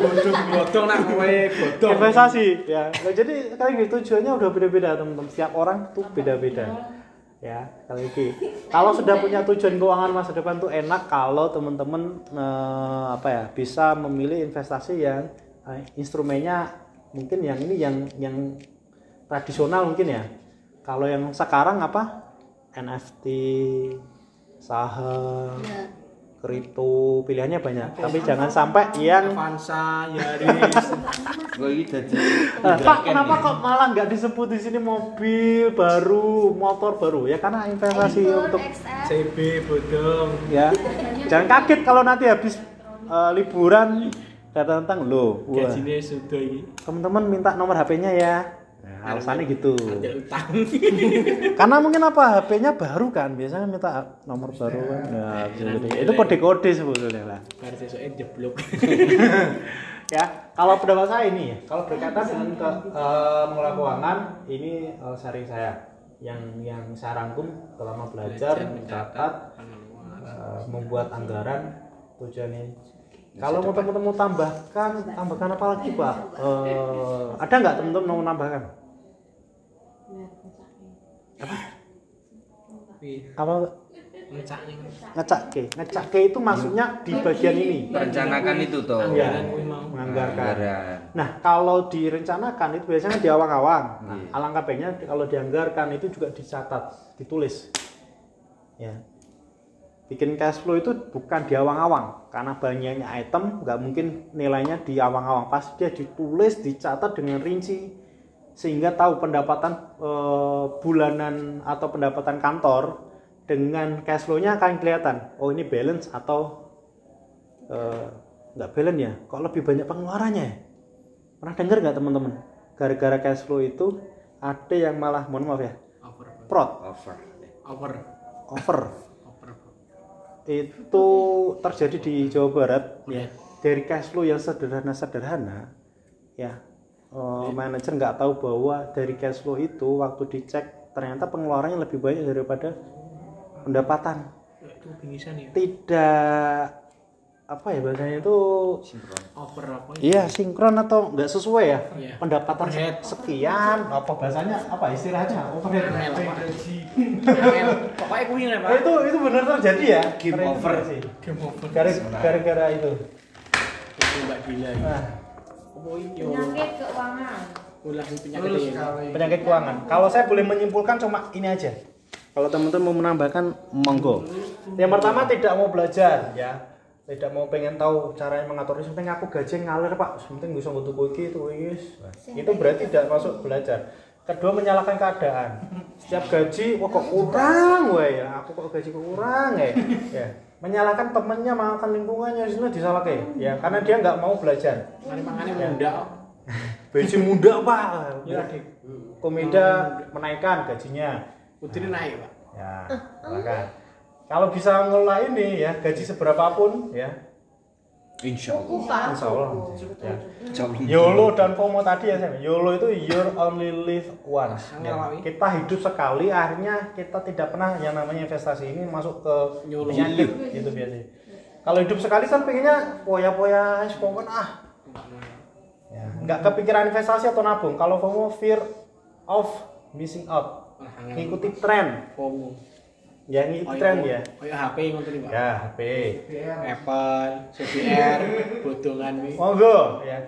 bodong nak kowe bodong. investasi ya Nah, jadi sekali lagi tujuannya udah beda-beda teman-teman setiap orang tuh beda-beda ya sekali lagi. Kalau sudah punya tujuan keuangan masa depan tuh enak kalau teman-teman eh, apa ya bisa memilih investasi yang eh, instrumennya mungkin yang ini yang yang tradisional mungkin ya. Kalau yang sekarang apa? NFT saham. Ya. Kripto pilihannya banyak tapi jangan sampai yang Avanza, Yaris. Gue ini jadi Nah, Pak, kenapa kok malah nggak disebut di sini mobil baru, motor baru? Ya karena investasi untuk. CB bodong. ya. Jangan kaget kalau nanti habis eh, liburan datang tentang lo. Gajinya sudah ini. teman-teman minta nomor HP-nya ya. Nah, alasannya gitu. Karena mungkin apa HP-nya baru kan, biasanya minta nomor baru kan. Nah, bisa jadi. itu kode-kode sebetulnya lah. Baru sesuai jeblok. ya kalau pendapat saya ini ya kalau berkaitan dengan ke, eh, mengelola keuangan ini eh, sharing saya yang yang saya rangkum selama belajar mencatat eh, membuat anggaran tujuannya kalau mau teman-teman mau tambahkan tambahkan apa lagi pak Eh, ada nggak teman-teman mau nambahkan apa Ngecaknya. ngecak ke ngecak ke itu maksudnya di bagian ini merencanakan itu toh. Ya, Anggaran kuwi mau. menganggarkan. Nah, kalau direncanakan itu biasanya di awang-awang. Nah, Iya. alangkah baiknya kalau dianggarkan itu juga dicatat, ditulis. Ya. Bikin cash flow itu bukan di awang-awang, karena banyaknya item nggak mungkin nilainya di awang-awang. Pasti dia ditulis, dicatat dengan rinci sehingga tahu pendapatan eh, bulanan atau pendapatan kantor dengan cash flow-nya akan kelihatan. Oh, ini balance atau eh, nggak balance ya kok lebih banyak pengeluarannya ya? pernah dengar nggak teman-teman gara-gara cash flow itu ada yang malah mohon maaf ya Over. Prot Over. Over. over itu terjadi di Jawa Barat Iya. dari cash flow yang sederhana-sederhana ya eh, manajer nggak tahu bahwa dari cash flow itu waktu dicek ternyata pengeluarannya lebih banyak daripada pendapatan. Ya, itu ya? Tidak apa ya bahasanya itu? Over apa ya iya sinkron atau nggak sesuai ya? Iya. pendapatan Overhead. sekian. Apa bahasanya? Apa istilahnya? Overhead. Pokoknya kuwi pak itu itu benar terjadi ya. Game over. sih. Game over. Gara- gara-gara itu. Itu mbak gila ya. Nah, Penyakit keuangan. penyakit ya penyakit keuangan. kalau saya boleh menyimpulkan cuma ini aja. Kalau teman-teman mau menambahkan monggo. Yang pertama tidak mau belajar ya. Tidak mau pengen tahu caranya mengatur. Ini penting aku gaji ngalir pak. Penting bisa ngutuk iki itu wis. Itu berarti tidak masuk belajar. Kedua menyalahkan keadaan. Setiap gaji wah kok kurang weh ya. Aku kok gaji kok kurang ya. Ya menyalahkan temennya makan lingkungannya sini disalahkan ya karena dia nggak mau belajar. Mari mangannya muda gaji muda pak. Ya adik komida menaikkan gajinya. Putri naik pak. Ya silakan. Kalau bisa ngelola ini ya gaji seberapapun ya Insya Allah. Bukan. insya Allah ya. YOLO dan FOMO tadi ya Sam. YOLO itu your only live once ya. kita hidup sekali akhirnya kita tidak pernah yang namanya investasi ini masuk ke YOLO. penyakit gitu biasanya kalau hidup sekali kan pengennya poya-poya spokon ah ya. nggak kepikiran investasi atau nabung kalau FOMO fear of missing out ngikuti tren FOMO ya ngikuti tren ya? Kayak HP ngoten iki, Pak. Ya HP Apple, CBR, wi. monggo. Ya.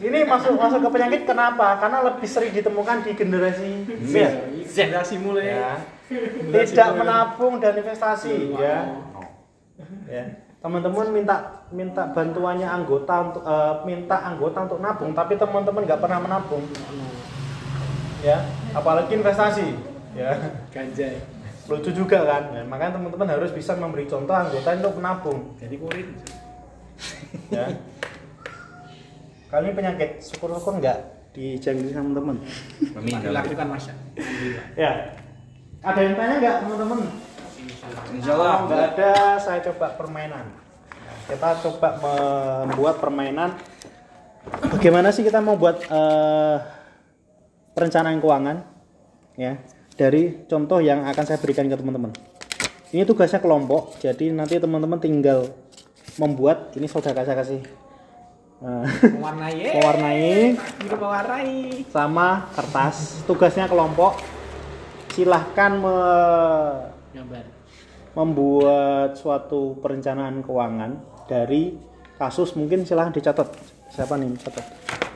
Ini masuk masuk ke penyakit kenapa? Karena lebih sering ditemukan di generasi Z. Generasi mulai. ya. Tidak menabung dan investasi. Ya. Ya. Teman-teman minta minta bantuannya anggota untuk eh, minta anggota untuk nabung tapi teman-teman nggak pernah menabung. Ya. Apalagi investasi. Ya. Ganja. Lucu juga kan Ya, makanya teman-teman harus bisa memberi contoh anggota untuk menabung Jadi kurit. ya kali ini penyakit syukur-syukur nggak dijangkiti sama teman Amin. Dilakukan masa. Alhamdulillah. ya ada yang tanya nggak teman-teman Insya Allah. Kalau nggak ada saya coba permainan kita coba membuat permainan bagaimana sih kita mau buat eh, perencanaan keuangan ya dari contoh yang akan saya berikan ke teman-teman. Ini tugasnya kelompok jadi nanti teman-teman tinggal membuat ini saudara saya kasih eh, Mewarnai. mewarnai. Sama kertas. Tugasnya kelompok. Silahkan me- Gambar. membuat suatu perencanaan keuangan dari kasus mungkin silahkan dicatat. Siapa nih catat?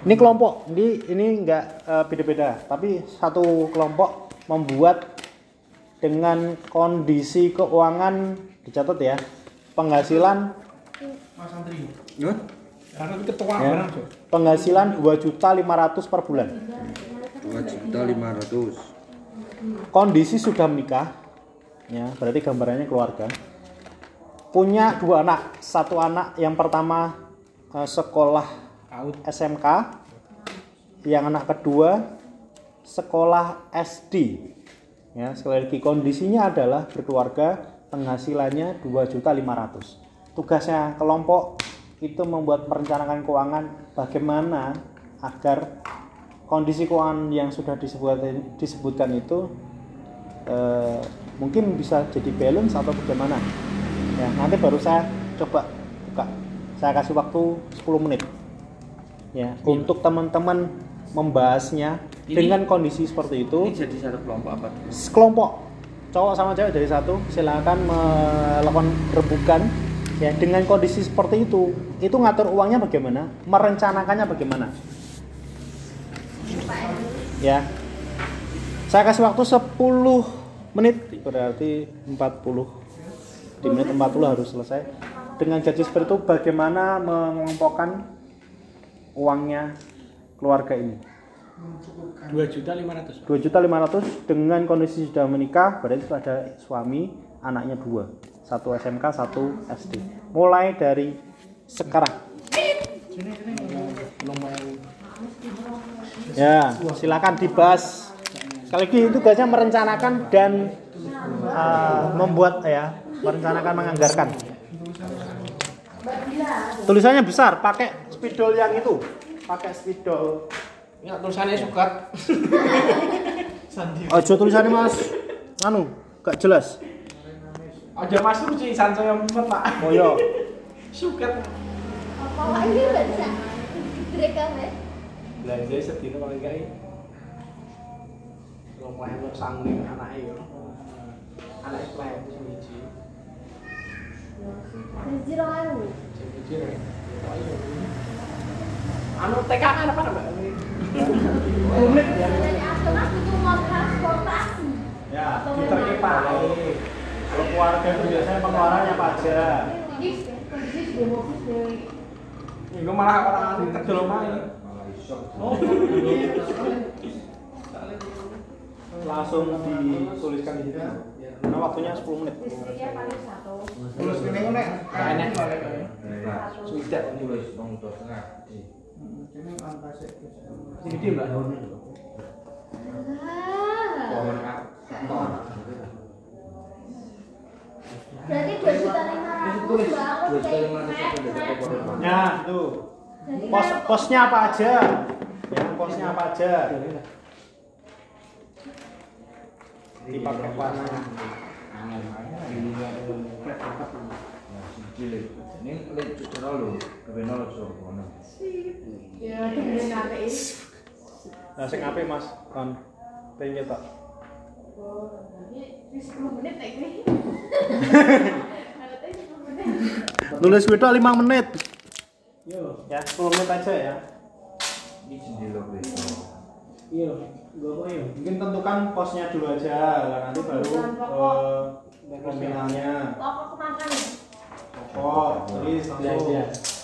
Ini kelompok. Ini ini enggak eh, beda-beda. Tapi satu kelompok membuat dengan kondisi keuangan dicatat ya penghasilan Mas Andri. Yun. Karena itu ketua ya, barang, penghasilan 2.500 per bulan Dua juta lima ratus. kondisi sudah menikah ya berarti gambarannya keluarga punya dua anak satu anak yang pertama eh, sekolah. SMK yang anak kedua sekolah SD ya sekali lagi kondisinya adalah berkeluarga penghasilannya 2.500 tugasnya kelompok itu membuat perencanaan keuangan bagaimana agar kondisi keuangan yang sudah disebutkan, disebutkan itu eh, mungkin bisa jadi balance atau bagaimana. Ya nanti baru saya coba buka. Saya kasih waktu 10 menit. Ya untuk teman-teman membahasnya Ini- dengan kondisi seperti itu. Ini jadi satu kelompok apa? sekelompok cowok sama cewek dari satu. Silakan melakukan rebukan. Ya dengan kondisi seperti itu itu ngatur uangnya bagaimana? Merencanakannya bagaimana? Ya. Saya kasih waktu 10 menit. Berarti 40 di menit 40 harus selesai. Dengan gaji seperti itu bagaimana mengelompokkan uangnya keluarga ini. Dua juta lima ratus. 2.500 dengan kondisi sudah menikah berarti sudah ada suami anaknya dua. Satu SMK satu SD mulai dari sekarang. Ya silakan dibahas. Sekali lagi itu tugasnya merencanakan dan uh, membuat ya merencanakan menganggarkan. Tulisannya besar pakai spidol yang itu pakai spidol Ya tulisannya sukat. Sandi. Aja tulisannya Mas. Anu, gak jelas. Aja Mas Ruci san saya mumet Pak. Oh iya. Sukat. Apa ini baca? Mereka ya. Belanja sedino kalau enggak. Kalau mau yang sangling anaknya yo. Anak Islam itu. Sing siji ya. Ayo. Anu TK kan apa Mbak? Menit ya. Dari butuh mau transportasi. Ya, diterke. Kalau keluarga itu biasanya pengeluarannya pajak. Ini malah orang anu kerja. Oh. Langsung dituliskan di sini. Karena waktunya 10 menit. listriknya paling satu. Terus ini. Enak. Nah, Sudah. tulis gede Mbak. Ah. Pohon aktor. Berarti dua juta lima ratus. Ya, itu. Pos posnya apa aja? Yang posnya apa aja? Dipakai warnanya. Cilik. Ini lek cedera lho, kebenar lho sono. Ya? Nah, sing apik Mas, kon pengen tak. Oh, ini 10 menit gini. Kalau tadi 10 menit. Nulis video 5 menit. Ya, 10 menit aja ya. Ini jendela. Iya, gua apa ya? Mungkin tentukan posnya dulu aja, lah nanti baru ke nominalnya. Pokok Pokok, tulis Belanja. langsung.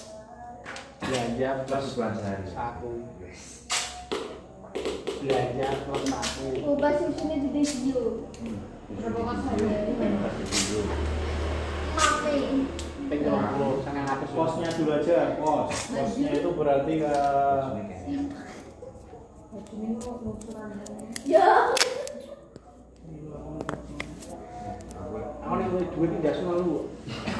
Belanja plus Plus belanja saku. Belanja plus saku. Ubah susunya di video. Berapa kan saja? Mati. Ping 20 sangat atas Posnya dulu aja, pos. Posnya itu berarti ke Ya. Aku nih duit tidak selalu.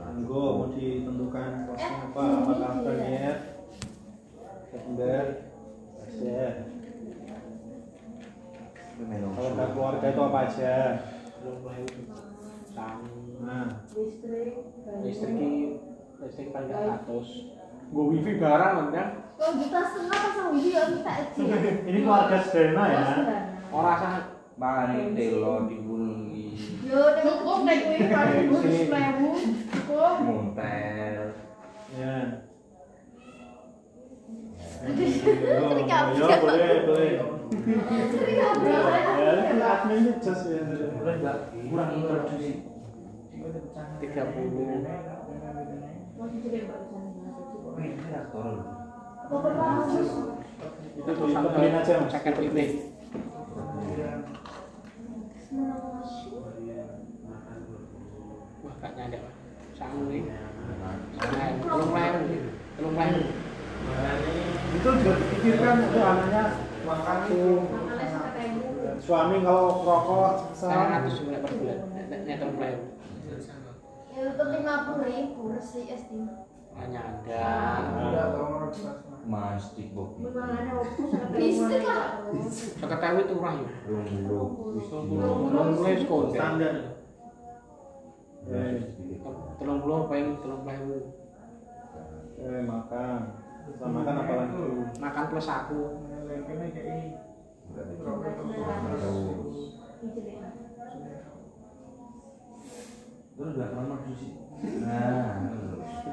tunggu mau ditentukan posnya apa? Apakah premier, sekunder, main Kalau nggak keluarga itu apa aja? Nah, Listrik. listrik listrik paling atas. Gue wifi barang kan? Kok juta setengah pasang video kita aja. ini keluarga sederhana ya. Orang sangat Mari telo dibulungi. Yo, cukup naik wifi paling. Cukup. Montel. Ya. Ya, ya, boleh, boleh. Ya, just ya. Kurang introduksi. 30 Masih jadi barusan. Ini aktor lho. Pokok bagus. Itu aja mas. Second wifi. Wah, gak nih. Telung lewu. Telung lewu. Itu juga dipikirkan itu anaknya makan ribu. Suami kalau rokok sama ratus mulai per bulan. Nek telung lewu. Ya lima puluh ribu resli SD. Mastik sampai listrik lah. Ewu itu. Rumlu. Telung lewu sekolah. standar. Telung puluh apa yang telung lewu. Eh makan. Sama makan apa lagi? Makan plus aku. Terus udah lama sih. Nah,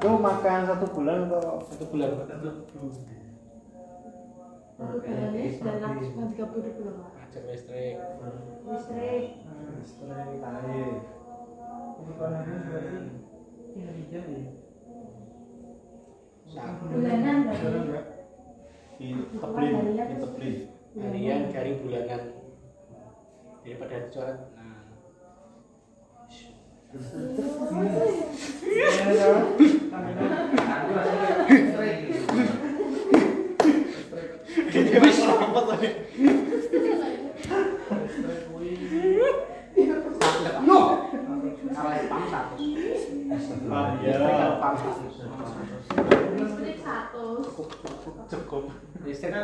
Itu makan satu bulan atau Satu bulan. Satu bulannya sembilan ratus tiga puluh ribu lah. Pajak listrik. Listrik. listrik, air. Saku. Bulanan berarti. Diteblin, diteblin. harian garing bulanan daripada dicoret nah Salah pam satu. Ah, iya. Satu. Listrik satu. Cukup. Listrik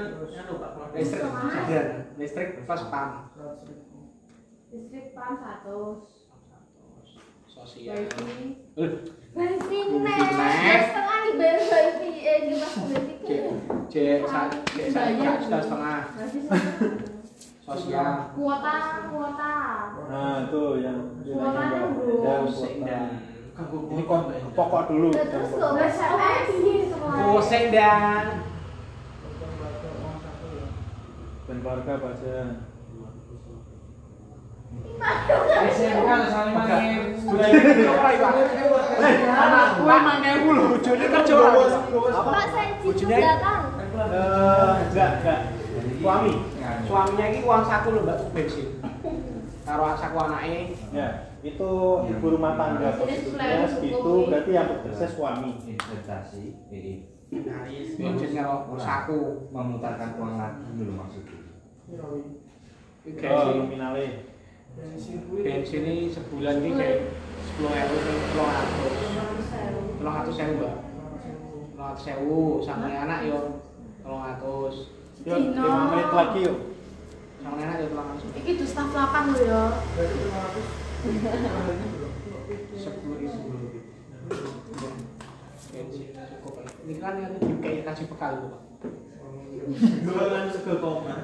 listrik listrik plus pam. Listrik pam satu. Sosial. Wifi. Setengah wifi. Eh, setengah sosial. Kuota, kuota. Nah, itu yang Kuota yang kan, Ini kok pokok dulu. Nah, Terus kok SMS semua. dan Dan keluarga. SMK saling mangin. Eh, anakku emang ngewu loh, bojone kerja ora. Pak belakang. Eh, enggak, enggak. Suami. suaminya ini uang saku loh mbak bensin. Karo saku anaknya Ya, itu ibu rumah tangga Jadi posisinya segitu berarti yang bekerja suami. Investasi, bensin karo saku. memutarkan uang lagi dulu maksudnya. Iki Oh, sih nominalnya. Bensin ini sebulan ini kayak sepuluh ewu sepuluh ratus. Sepuluh ratus ewu mbak. Sepuluh ratus ewu sama anak yo. Sepuluh ratus. Yuk, lima menit lagi yuk. sama anak yo sepuluh ratus. Iki tuh staf lapan lho ya. sepuluh ribu. Bensin cukup. Ini kan yang kayak kasih bekal itu pak Jualan sego koma.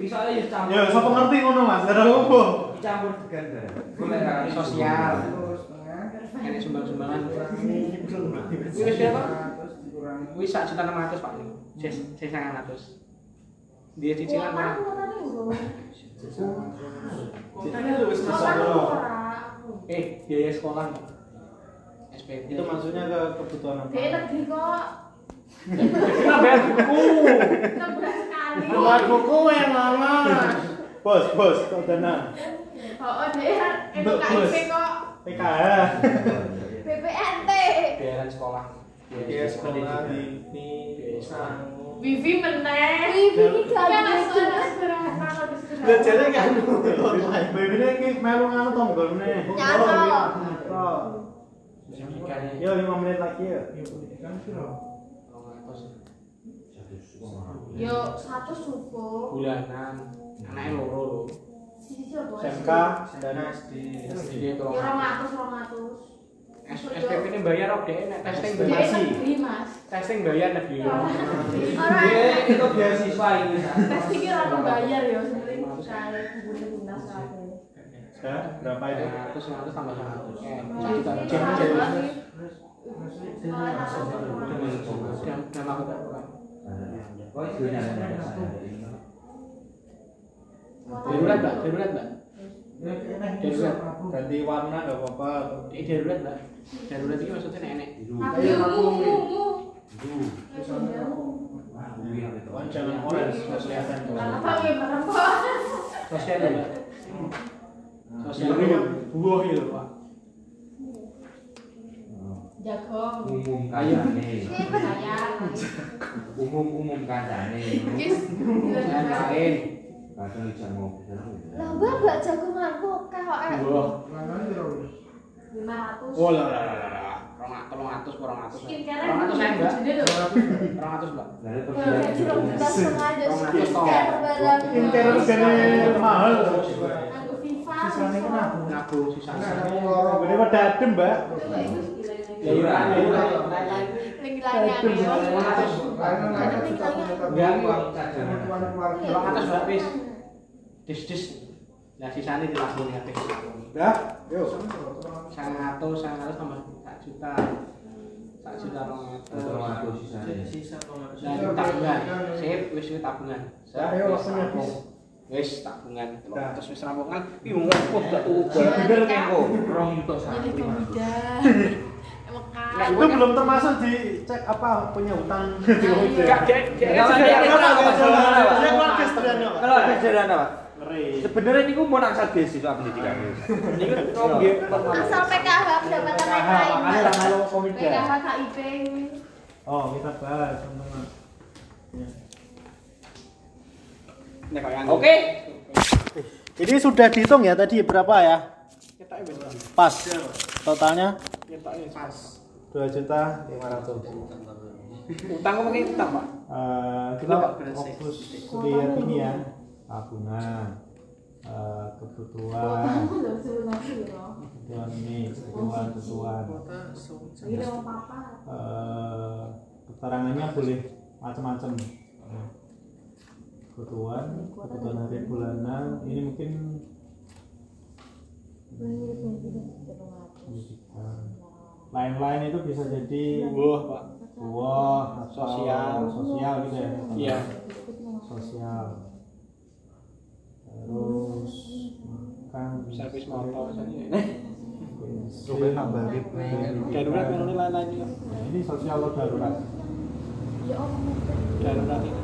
Ya campur. Ya, siapa ngerti ngono Mas? Apa? Campur ganda. Kan? sosial ini sumbang-sumbangan wis pak wis sak juta enam ratus pak dia cicilan pak. Ceritanya lu wis eh biaya sekolah SPP Itu maksudnya ke kebutuhan apa? Dia negeri kok. Kita bayar buku Sebelas sekali. bayar buku yang lama Bos, bos, kok dana. Oh, dia NKIP kok. PKH. BPNT. bayaran sekolah Biaya sekolah di di Wifi meneh. Wifi ini gak ada sederhana. Belajarnya kan Bebine iki melu ngono tonggolne. Nyato. Signifikannya Yo 5 menit lagi ya. Yo, satu suku. bulanan anaknya loro lho Sisi apa? SMK dan SD. ratus, orang ratus. SPP ini bayar oke nek testing Dia bayar negeri, Mas. testing bayar biyo Orang itu beasiswa ini. tes iki ora bayar ya sebenarnya kumpulin lunas kabeh. Ya, berapa itu? terus seratus tambah seratus banget. jam jam aku bukan Oh, itu nyala darurat mbak darurat mbak darurat Ganti warna enggak apa-apa. eh darurat mbak darurat ini maksudnya nenek Tapi mumu. Oh, jangan orange, kelihatan. Apa sosial mbak sosial itu buah itu pak Jagung. Umum kancane. Umum-umum kancane. Yang lain ngopi. Lah, Mbak, Mbak eh. buah 500. oh lah lah lah lah rong tolong atus kurang atus Skincare rong atus saya mbak Jadi lho. rong atus mbak Dari Kalau gaji rong juta setengah aja Rong atus skincare toh. barang. Skincare regane mahal. Anggo Viva. Viva. nabung sisanya Ini pada adem, Mbak. Ya kilangnya enggak uang cadangan atas habis. Dis dis. Nah sisanya di lagu nih habis. Dah? Yuk sangat atau sangat tambah tak juta. Tak juta orang atau sisa dan tabungan. sip wis wis tabungan. Ayo langsung habis. Wis tabungan. Terus wis rampungan piye ngopo gak tuku bibel kengko 251 Nah, itu belum termasuk di cek apa punya hutang di Ojek. Enggak, dia dia keluarga sederhana, Pak. Keluarga sederhana, Pak. Sebenarnya niku mau nang sadis dapat apa lain. Komite. PKH Oh, kita bahas. Iya. Oke. Jadi sudah dihitung ya tadi berapa ya? Pas totalnya. Ketoknya pas. 2 juta 500. Utang kok mungkin utang, Pak. Eh, kita fokus lihat ini ya. Tabungan eh, kebutuhan. Kebutuhan ini kebutuhan kebutuhan. Ini mau papa. Eh, keterangannya boleh macam-macam. Kebutuhan kebutuhan hari bulanan. Ini mungkin lain-lain itu bisa jadi Wah, Pak. buah Sosial. sosial gitu ya Iya. sosial terus makan Servis motor misalnya. bensin, Darurat yang ini lain-lain juga. Nah, ini sosial atau darurat Darurat ini.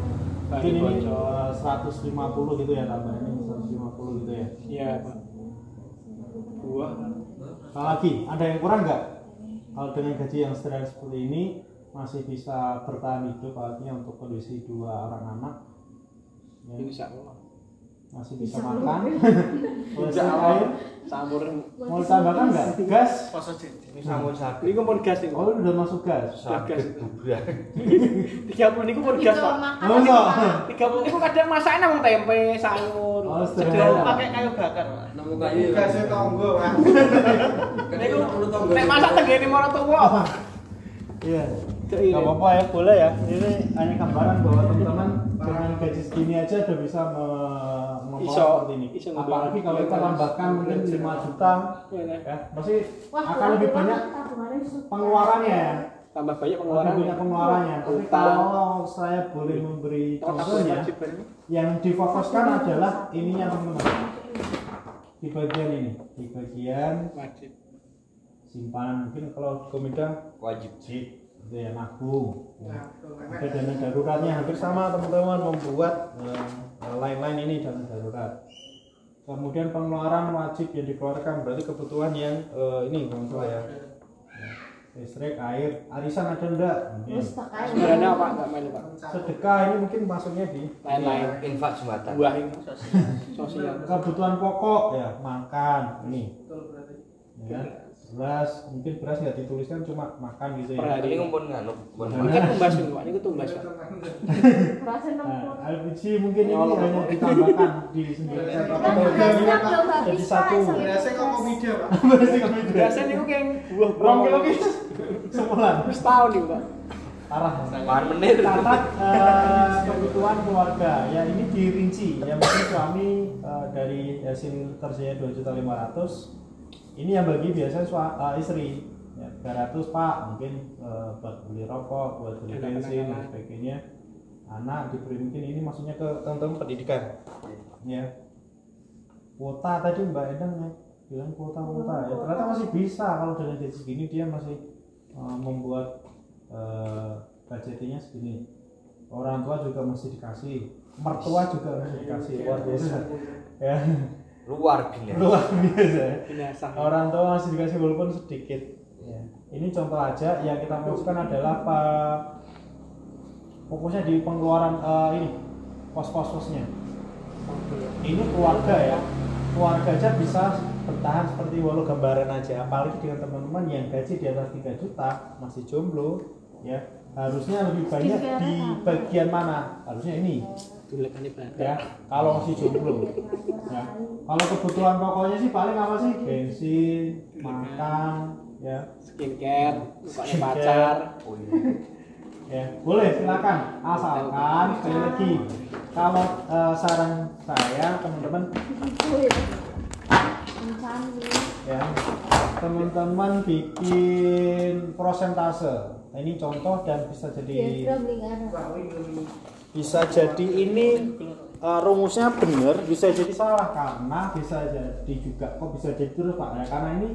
Mungkin ini eh, 150 gitu ya tambahnya 150 gitu ya Iya, Pak. Buah. Lagi ada yang kurang nggak kalau dengan gaji yang sederhana seperti ini masih bisa bertahan hidup artinya untuk kondisi dua orang anak ya, Insya Allah. Masih bisa makan boleh Insya air. Campur. mau ditambahkan nggak gas Ini sampun sakit. Ini pun gas ini. oh udah masuk gas Sakit bubrah. Tiga puluh ini pun gas, Pak. oh enggak Tiga puluh ini kadang masakin nang tempe, sayur. Oh, Sederhana sederhana. pakai kayu bakar, Pak. Nemu kayu. Gasnya tonggo, Pak. Niku nek masak tenggene marang tuwa. Iya nggak apa-apa ya boleh ya. Ini hanya gambaran bahwa teman-teman dengan gaji segini aja udah bisa me- Iso, seperti ini. iso apalagi kalau kita tambahkan mungkin 5 juta Iya, ya. Pasti akan lebih banyak pengeluarannya. Ya Tambah banyak lebih pengeluaran. banyak pengeluarannya. Tapi kalau saya boleh memberi contohnya yang difokuskan adalah ininya teman-teman. Di bagian ini di bagian Wajib. Simpanan mungkin kalau komida Wajib. gitu ya nabung ya. Ada dana daruratnya hampir sama teman-teman membuat eh, lain-lain ini dana darurat kemudian pengeluaran wajib yang dikeluarkan berarti kebutuhan yang eh, ini kalau nggak salah ya listrik air arisan ada enggak Sebenarnya apa enggak main, Pak? sedekah ini mungkin masuknya di Lain-lain. Infak Jumatan. Buah ini sosial. kebutuhan pokok ya makan ini Betul berarti. ya beras mungkin beras nggak dituliskan cuma makan gitu Per ya hari. Ini ngumpul nganu. Kan tumbas ini, Pak. Ini tumbas, Pak. Nah, 60. LPG mungkin ini hanya ditambahkan di sendiri jadi satu Berasnya kok komida, Pak. Biasanya ini kayak buah Rong kilo gitu sebulan Wis tahun nih, Pak. parah Bahan menit. catat eh, kebutuhan keluarga ya ini dirinci ya mungkin suami eh, dari hasil kerjanya dua juta lima ratus ini yang bagi biasanya sua, eh, istri. Ya 300 pak mungkin eh, buat beli rokok buat beli bensin dan sebagainya. Anak diberi mungkin ini maksudnya ke teman-teman pendidikan? Ya. Kuota tadi mbak Endang ya bilang kuota kuota ya ternyata masih bisa. Kalau dengan gaji segini dia masih eh, membuat eh, budgetnya segini. Orang tua juga masih dikasih. Mertua juga masih dikasih. Luar biasa. Ya Luar biasa. luar biasa. Ya. Orang tua masih dikasih walaupun sedikit. Ya. ini contoh aja yang kita fokuskan adalah apa fokusnya di pengeluaran eh, ini pos-pos posnya ini keluarga ya. Keluarga aja bisa bertahan seperti walau gambaran aja. Apalagi dengan teman-teman yang gaji di atas 3 juta masih jomblo ya. Harusnya lebih banyak di bagian mana? Harusnya ini. Ya kalau masih jomblo. Ya. Kalau kebutuhan pokoknya sih paling apa sih? Bensin makan ya. Skincare, Skincare. pacar. Oh iya. ya boleh silakan. Asalkan sekali lagi kalau eh, saran saya teman-teman. Ya teman-teman bikin prosentase. Nah, ini contoh dan bisa jadi bisa jadi ini uh, rumusnya benar bisa jadi salah karena bisa jadi juga kok bisa jadi terus pak ya karena ini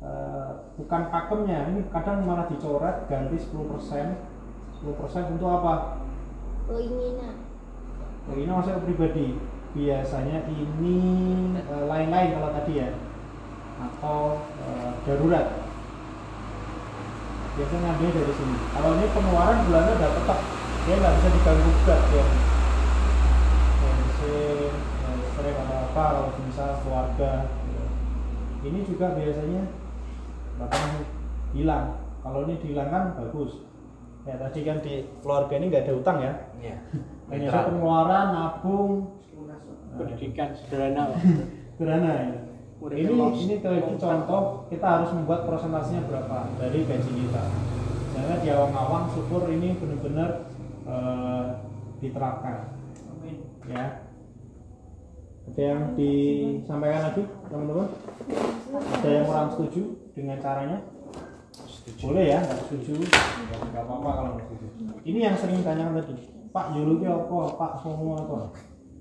eh, bukan pakemnya ini kadang malah dicoret ganti 10% 10% untuk apa Keinginan. Ini maksudnya pribadi. Biasanya ini eh, lain-lain kalau tadi ya, atau eh, darurat. Biasanya ngambilnya dari sini. Kalau ini pengeluaran bulannya udah tetap, dia nggak bisa diganggu gugat ya. Listrik atau apa kalau misal keluarga. gitu. Ini juga biasanya bahkan hilang. Kalau ini dihilangkan bagus. Ya tadi kan di keluarga ini nggak ada utang ya. Iya. Hanya ada pengeluaran, nabung, pendidikan sederhana sederhana ya. Ini ini lagi contoh kita harus membuat prosentasenya berapa dari gaji kita. Jangan di awang-awang syukur ini benar-benar eh, diterapkan. Ya. Ada yang disampaikan lagi teman-teman? Ada yang kurang setuju dengan caranya? Boleh ya, nggak setuju, ya, nggak apa-apa kalau nggak setuju. Ini yang sering tanyakan tadi, Pak Yulu ki apa, Pak Somo apa?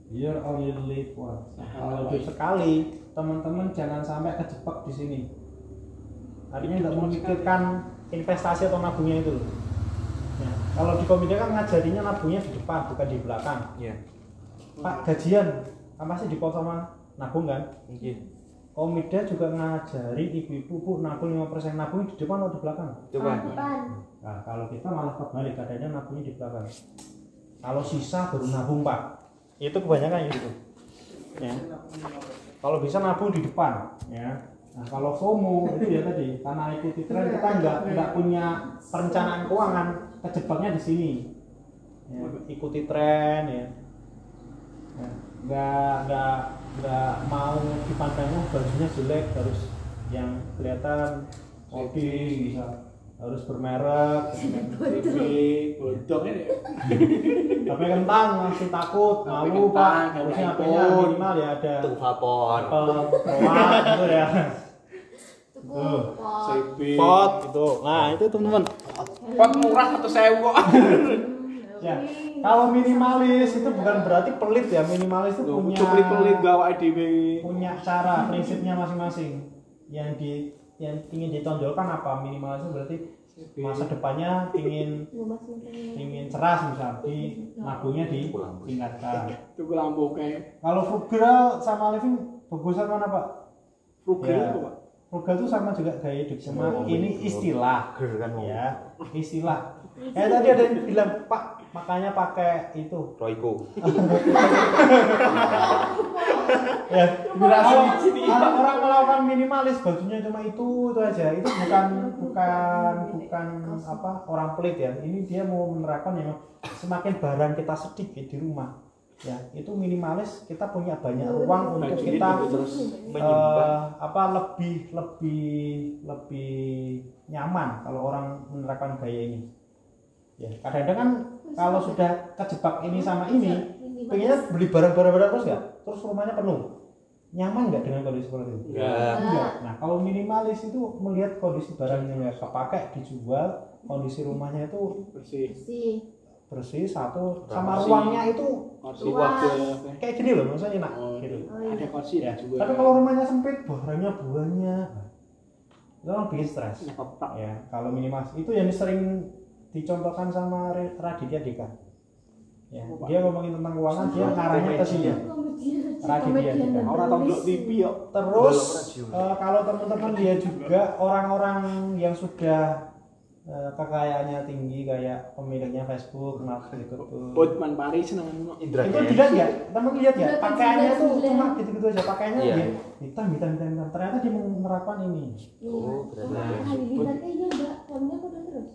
You're only live once. Kalau hidup sekali, teman-teman jangan sampai kejebak di sini. Artinya tidak memikirkan investasi atau nabungnya itu. Nah, kalau di komite kan ngajarinya nabungnya di depan bukan di belakang. Iya. Pak gajian, apa sih dipotong sama nabung kan? Mungkin. Komida juga ngajari ibu-ibu bu nabung 5% nabung di depan atau di belakang? Ah, depan. Nah, kalau kita malah kebalik kadangnya nabungnya di belakang. Kalau sisa baru nabung pak. Itu kebanyakan gitu. Ya. Kalau bisa nabung di depan, ya. Nah, kalau FOMO itu ya tadi karena ikuti tren kita nggak nggak punya perencanaan keuangan, kejebaknya di sini. Ya, ikuti tren ya. Ya, nggak nggak nggak mau dipandangnya bajunya jelek harus yang kelihatan modis bisa harus bermerek TV, bodong ini. tapi kentang langsung takut malu pak nggak harusnya HP-nya iPhone. minimal ya ada Tuh Rowan gitu ya Tuku Tuh. pot. CB. pot gitu nah itu teman-teman Pot murah atau sewa. ya kalau minimalis itu bukan berarti pelit ya minimalis itu punya Cuma pelit gawa dhewe. punya cara prinsipnya masing-masing yang di yang ingin ditonjolkan apa minimalis itu berarti masa depannya ingin ingin ceras misal di nabungnya ditingkatkan Tuku lampu kayak kalau frugal sama living bagusan mana pak frugal Ya. Pak. Frugal itu sama juga gaya hidup cuma ini istilah. Ger kan ya istilah. Eh tadi ada yang bilang pak makanya pakai itu. Royco. ya sini. kalau orang melakukan minimalis bajunya cuma itu itu aja. Itu bukan bukan bukan apa orang pelit ya. Ini dia mau menerapkan yang semakin barang kita sedikit di rumah ya itu minimalis kita punya banyak ruang untuk Baju kita terus eh, apa lebih lebih lebih nyaman kalau orang menerapkan gaya ini ya kadang-kadang kan kalau sudah kejebak ini sama ini pengennya beli barang-barang barang terus nggak terus rumahnya penuh nyaman nggak dengan kondisi seperti itu Enggak. Enggak. Nah, kalau minimalis itu melihat kondisi barangnya nggak kepakai, dijual, kondisi rumahnya itu bersih. Bersih. Bersih satu, sama Bersih. ruangnya itu Kursi Luas. wadah. kayak gini loh, maksudnya enak Oh, gitu. Oh, iya. Ada kursi Ya. juga. Tapi kalau rumahnya sempit, barangnya banyak, itu orang bikin stres. Ya, kotak. Ya, kalau minimalis itu yang sering dicontohkan sama Raditya Dika. Ya, dia ngomongin tentang keuangan, dia ngarahnya ke sini. Raditya Dika. Orang tahu TV. Terus eh, kalau teman-teman lihat juga orang-orang yang sudah eh, kekayaannya tinggi kayak pemiliknya Facebook, Mark Zuckerberg. Botman Paris ngono. Indra Itu dilihat ya, teman lihat ya, pakaiannya tuh cuma gitu-gitu aja, pakaiannya Iya. di- hitam, hitam, hitam, hitam. Ternyata dia menerapkan ini. Oh, berarti Nah, kayaknya enggak, suaminya kok udah terus.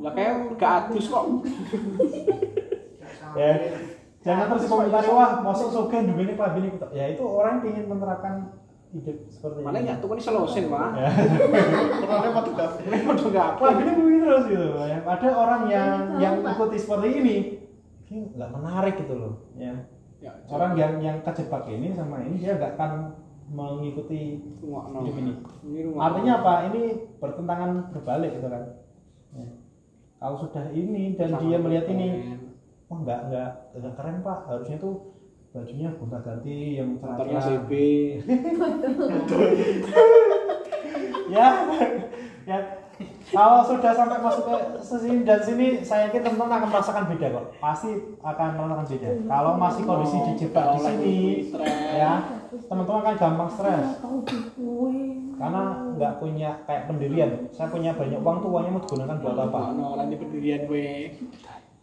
Lah kayak gak adus kok. Ya, jangan terus komentari wah, masuk sogen dulu ini pak ini ya itu orang yang ingin menerapkan hidup seperti Mana ini. nyatu kan selosen, Pak. Ya. Pernah fotografi. Udah gak apa. Wah ini begini terus gitu. Ya, ada orang yang Tahu, yang Pak. ikuti seperti ini, ini nggak menarik gitu loh. Ya. Ya, Orang yang yang kejebak ini sama ini dia nggak akan mengikuti hidup ini. Ini rumah. Artinya apa? Ini bertentangan berbalik gitu kan. Ya. Kalau sudah ini dan dia melihat ini, wah nggak nggak nggak keren pak. Harusnya tuh bajunya gonta ganti yang motornya cerah-cerah. CB. ya ya. Kalau sudah sampai masuk ke sini dan sini saya yakin teman-teman akan merasakan beda kok. Pasti akan merasakan beda. Kalau masih kondisi dijebak di sini ya teman-teman akan gampang stres. karena nggak punya kayak pendirian. Saya punya banyak uang tuh uangnya mau digunakan buat apa? Ono orang di pendirian gue.